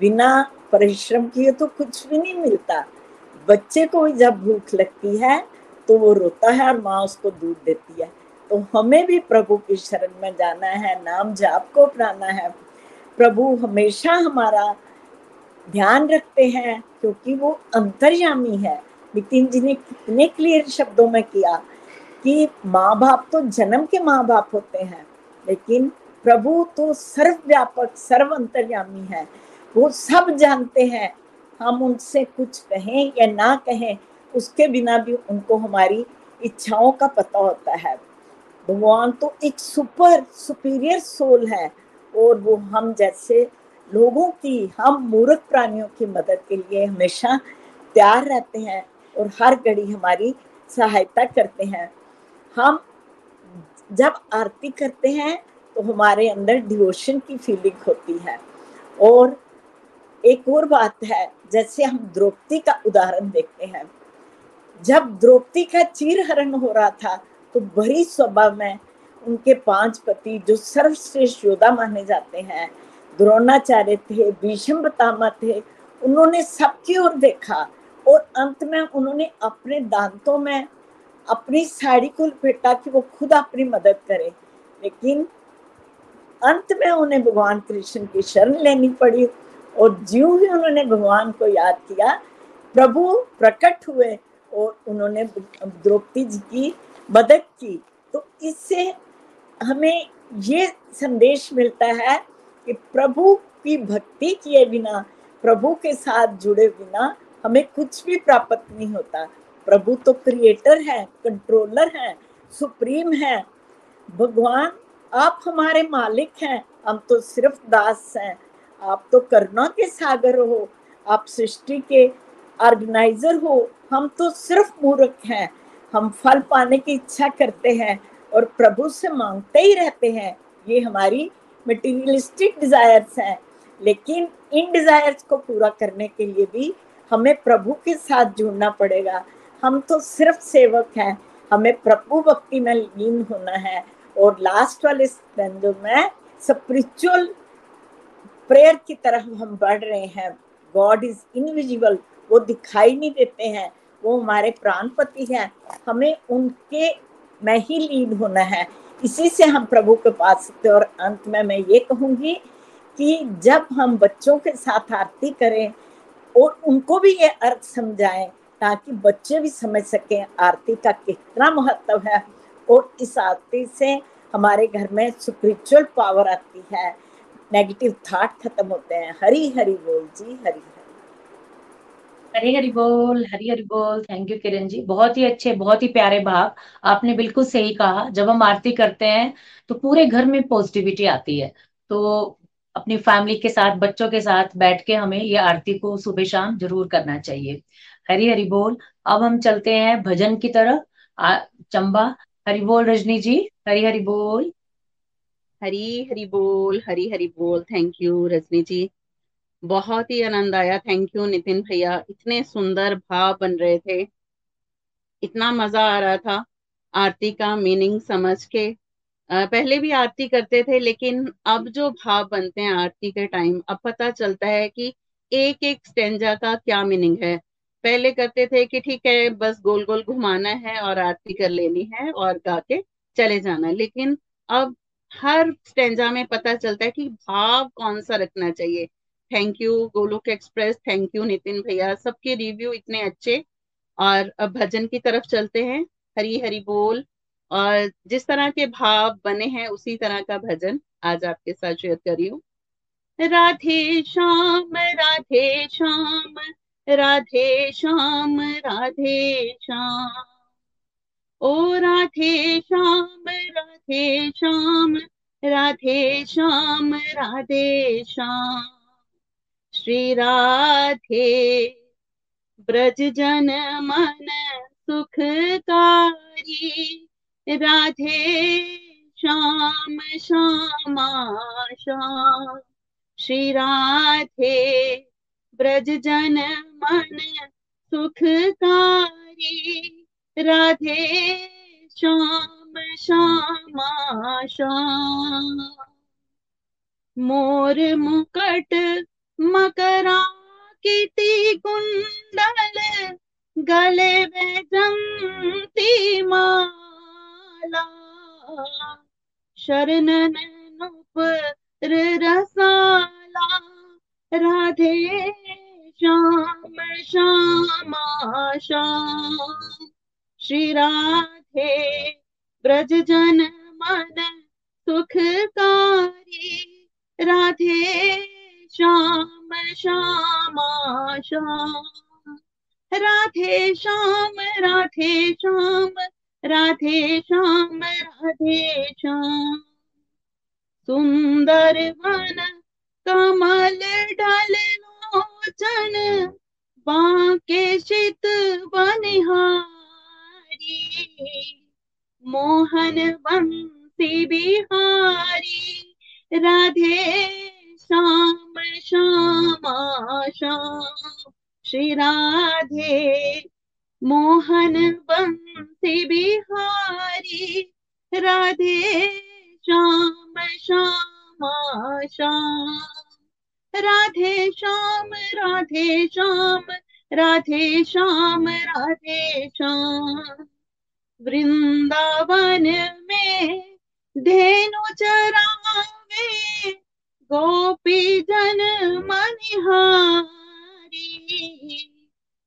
Speaker 4: बिना परिश्रम किए तो कुछ भी नहीं मिलता। बच्चे को जब भूख लगती है तो वो रोता है और माँ उसको दूध देती है। तो हमें भी प्रभु की शरण में जाना है, नाम जाप को अपनाना है। प्रभु हमेशा हमारा ध्यान रखते हैं, क्योंकि वो अंतर्यामी है। नितिन जी ने कितने क्लियर शब्दों में किया कि माँ बाप तो जन्म के माँ बाप होते हैं, लेकिन प्रभु तो सर्वव्यापक सर्व अंतर्यामी है। वो सब जानते हैं, हम उनसे कुछ कहें या ना कहें, उसके बिना भी उनको हमारी इच्छाओं का पता होता है। भगवान तो एक सुपर सुपीरियर सोल है, और वो हम जैसे लोगों की, हम मूर्ख प्राणियों की मदद के लिए हमेशा तैयार रहते हैं और हर घड़ी हमारी सहायता करते हैं। हम जब आरती करते हैं तो हमारे अंदर डिवोशन की फीलिंग होती है। और एक और बात है, जैसे हम द्रौपदी का उदाहरण देखते हैं। जब द्रौपदी का चीर हरण हो रहा था तो बड़ी स्वभाव में उनके पाँच पति जो सर्वश्रेष्ठ योद्धा माने जाते हैं द्रोणाचार्य थे भीष्म बतामा थे, उन्होंने सबकी ओर देखा और अंत में उन्होंने अपने दांतों में अपनी साड़ी को लपेटा कि वो खुद अपनी मदद करे। लेकिन अंत में उन्हें भगवान कृष्ण की शरण लेनी पड़ी और ज्यों ही उन्होंने भगवान को याद किया, प्रभु प्रकट हुए और उन्होंने द्रौपदी जी की मदद की। तो इससे हमें ये संदेश मिलता है कि प्रभु की भक्ति किए बिना, प्रभु के साथ जुड़े बिना हमें कुछ भी प्राप्त नहीं होता। प्रभु तो क्रिएटर है कंट्रोलर है सुप्रीम है। भगवान, आप हमारे मालिक हैं, हम तो सिर्फ़ दास हैं। आप तो करुणा के सागर हो, आप सृष्टि के ऑर्गेनाइजर हो, हम तो सिर्फ़ मूर्ख हैं। हम फल पाने की इच्छा करते हैं और प्रभु से मांगते ही रहते हैं। ये हमारी मटेरियलिस्टिक डिजायर्स हैं, लेकिन इन डिजायर्स को पूरा करने के लिए भी हमें प्रभु के साथ जुड़ना पड़ेगा। हम तो सिर्फ़ सेवक हैं, हमें प्रभु भक्ति में लीन होना है। और लास्ट वाले स्तंजों में स्पिरिचुअल प्रेयर की तरफ़ हम बढ़ रहे हैं। गॉड इज़ इनविजिबल वो दिखाई नहीं देते हैं। वो हमारे प्राणपति हैं। हमें उनके में ही लीन होना है। इसी से हम प्रभु के पास सकते और अंत में मैं ये कहूँगी कि जब हम बच्चों के साथ आरती करें और उनको भी ये अर्थ समझाएँ ताकि बच्चे भी समझ सकें आरती का कितना महत्व है और इस आरती से हमारे घर में स्पिरिचुअल पावर आती है। नेगेटिव थॉट खत्म होते हैं। हरी हरी बोल जी हरी
Speaker 3: हरी हरी हरी बोल, हरी हरी बोल। Thank you Kiran ji. बहुत ही अच्छे, बहुत ही प्यारे भाव। आपने बिल्कुल सही कहा। जब हम आरती करते हैं तो पूरे घर में पॉजिटिविटी आती है। तो अपनी फैमिली के साथ, बच्चों के साथ बैठ के हमें ये आरती को सुबह शाम ज़रूर करना चाहिए। हरी हरी बोल। अब हम चलते हैं भजन की तरफ़। चंबा। हरी बोल, रजनी जी। हरी हरी बोल।
Speaker 5: हरी हरी बोल, हरी हरी बोल। Thank you Rajni ji. बहुत ही आनंद आया। थैंक यू नितिन भैया। इतने सुंदर भाव बन रहे थे। इतना मज़ा आ रहा था आरती का मीनिंग समझ के। पहले भी आरती करते थे, लेकिन अब जो भाव बनते हैं आरती के टाइम अब पता चलता है कि एक एक स्टेंजा का क्या मीनिंग है। पहले करते थे कि ठीक है, बस गोल गोल घुमाना है और आरती कर लेनी है और गा के चले जाना। लेकिन अब हर स्टेंजा में पता चलता है कि भाव कौन सा रखना चाहिए। Thank you Golok express thank you Nitin भैया। सबके रिव्यू इतने अच्छे। और अब भजन की तरफ़ चलते हैं। हरी हरी बोल। और जिस तरह के भाव बने हैं, उसी तरह का भजन आज आपके साथ शेयर करी हूँ। राधे श्याम राधे श्याम राधे श्याम राधे श्याम। ओ राधे श्याम राधे श्याम राधे श्याम राधे श्याम। श्री राधे ब्रज जन मन सुखकारी। राधे, श्याम, श्यामा, श्याम। श्री राधे ब्रज जन मन सुखकारी। राधे, श्याम, श्यामा, श्याम। मोर मुकट मकरा किति कुंडल गले में जमती माला। शरणन नुपुर रसाला, राधे श्याम श्यामा श्याम श्री राधे, ब्रज जन मन, सुखकारी, राधे श्याम, श्यामा, श्याम। राधे श्याम राधे श्याम राधे श्याम राधे श्याम। सुंदर वन, कमल डल लोचन, बाके शीत बनिहार। मोहन बंसी बिहारी, राधे श्याम, श्यामा, श्याम। श्री राधे, मोहन बंसी बिहारी। राधे, श्याम, श्यामा, श्याम। राधे श्याम राधे श्याम। राधे श्याम राधे, श्याम। वृंदावन में धेनु चरावे। गोपी जन मनिहारी,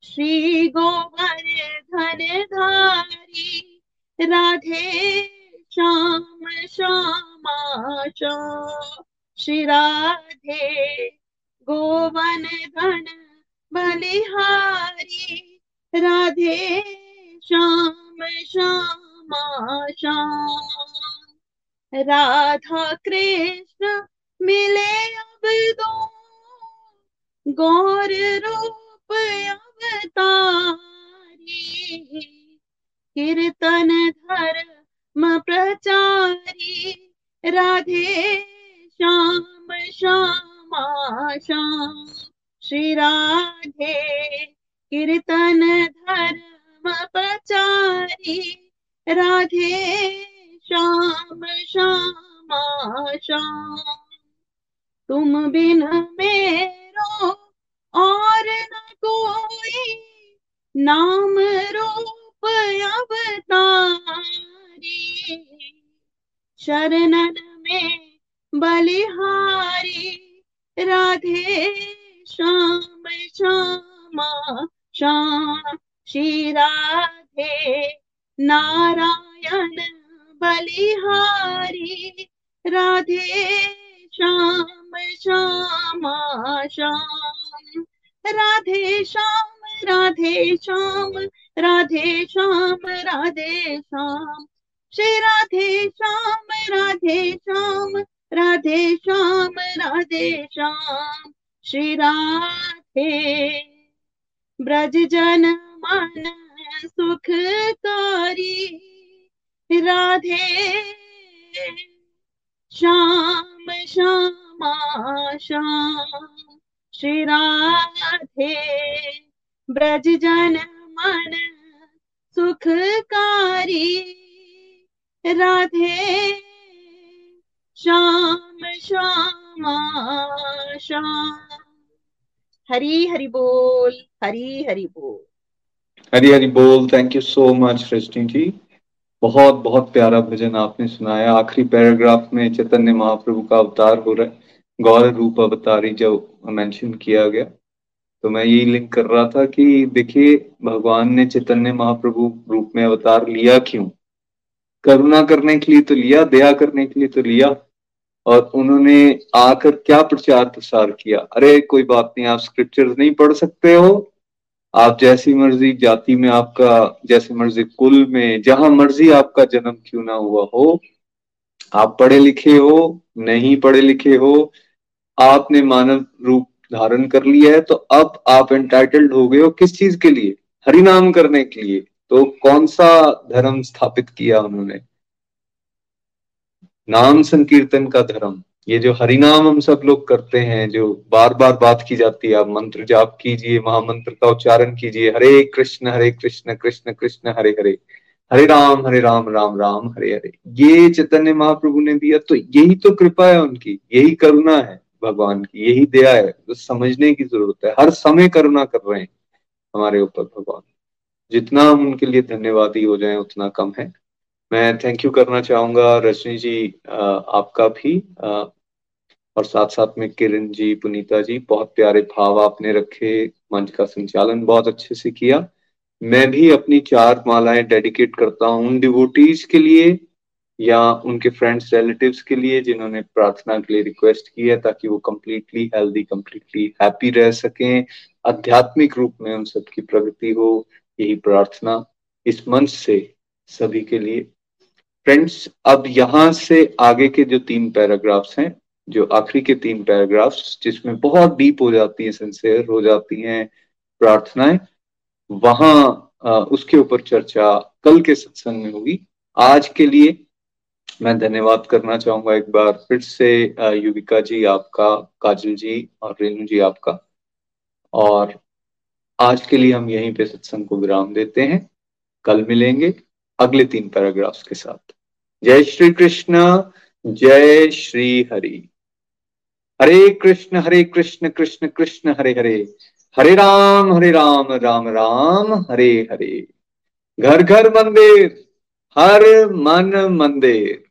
Speaker 5: श्री गोवर्धन धारी, राधे श्याम श्यामा श्री राधे गोवन धन बलिहारी, राधे श्याम श्यामा श्याम राधा कृष्ण मिले अब दो गौर रूप अवतारी। कीर्तन धर्म प्रचारी। राधे श्याम, श्यामा, श्याम। श्री राधे। कीर्तन धर्म प्रचारी। राधे श्याम, श्यामा, श्याम। तुम बिन मेरो और न कोई नाम रूप अवतारी। शरणन में बलिहारी, राधे श्याम, श्यामा, श्याम, श्री राधे नारायण बलिहारी, राधे श्याम। श्यामा, श्याम। राधे श्याम राधे श्याम राधे श्याम राधे श्याम। श्री राधे श्याम राधे श्याम राधे श्याम राधे श्याम। श्री राधे। ब्रज जन मन सुख सुखकारी राधे। श्याम, श्यामा। श्याम श्री राधे, ब्रज जन मन, सुखकारी। राधे, श्याम श्यामा श्याम हरी हरि बोल, हरी हरि बोल।
Speaker 1: हरी हरी बोल thank you so much Rajni ji बहुत बहुत प्यारा भजन आपने सुनाया। आखिरी पैराग्राफ में चैतन्य महाप्रभु का अवतार हो रहा है। गौर रूप अवतारी जब मेंशन किया गया तो मैं यही लिंक कर रहा था कि देखिए, भगवान ने चैतन्य महाप्रभु रूप में अवतार लिया क्यों? करुणा करने के लिए तो लिया, दया करने के लिए तो लिया, और उन्होंने आकर क्या प्रचार प्रसार किया? अरे, कोई बात नहीं, आप स्क्रिप्चर्स नहीं पढ़ सकते हो। आप जैसी मर्ज़ी जाति में आपका, जैसी मर्ज़ी कुल में, जहाँ मर्ज़ी आपका जन्म क्यों ना हुआ हो। आप पढ़े लिखे हो, नहीं पढ़े लिखे हो आपने मानव रूप धारण कर लिया है तो अब आप एंटाइटल्ड हो गए हो किस चीज़ के लिए? हरिनाम करने के लिए। तो कौन सा धर्म स्थापित किया उन्होंने? नाम संकीर्तन का धर्म। ये जो हरिनाम हम सब लोग करते हैं, जो बार बार बात की जाती है, आप मंत्र जाप कीजिए, महामंत्र का उच्चारण कीजिए, हरे कृष्ण हरे कृष्ण कृष्ण कृष्ण, हरे हरे। हरे राम हरे राम राम राम, हरे हरे। ये चैतन्य महाप्रभु ने दिया तो यही तो कृपा है उनकी, यही करुणा है। भगवान की। यही दया है तो समझने की ज़रूरत है। हर समय करुणा कर रहे हैं हमारे ऊपर भगवान। जितना हम उनके लिए धन्यवादी हो जाए, उतना कम है। मैं थैंक यू करना चाहूँगा, रजनी जी आपका भी और साथ साथ में किरण जी, पुनीता जी, बहुत प्यारे भाव आपने रखे, मंच का संचालन बहुत अच्छे से किया। मैं भी अपनी चार मालाएँ डेडिकेट करता हूँ उन डिवोटीज के लिए। या उनके फ्रेंड्स रिलेटिव्स के लिए जिन्होंने प्रार्थना के लिए रिक्वेस्ट की है ताकि वो कंप्लीटली हेल्दी कंप्लीटली हैप्पी रह सकें, आध्यात्मिक रूप में उन सबकी प्रगति हो, यही प्रार्थना इस मंच से सभी के लिए। फ्रेंड्स अब यहाँ से आगे के जो तीन पैराग्राफ्स हैं, जो आखिरी के तीन पैराग्राफ्स जिसमें बहुत डीप हो जाती है सिंसियर हो जाती हैं प्रार्थनाएँ, वहाँ उसके ऊपर चर्चा कल के सत्संग में होगी। आज के लिए मैं धन्यवाद करना चाहूँगा एक बार फिर से युविका जी आपका, काजल जी और रेणु जी आपका। और आज के लिए हम यहीं पे सत्संग को विराम देते हैं। कल मिलेंगे अगले तीन पैराग्राफ्स के साथ। जय श्री कृष्ण, जय श्री हरि। हरे कृष्ण हरे कृष्ण कृष्ण कृष्ण, हरे हरे। हरे राम हरे राम राम राम, हरे हरे। घर घर मंदिर, हर मन मंदिर।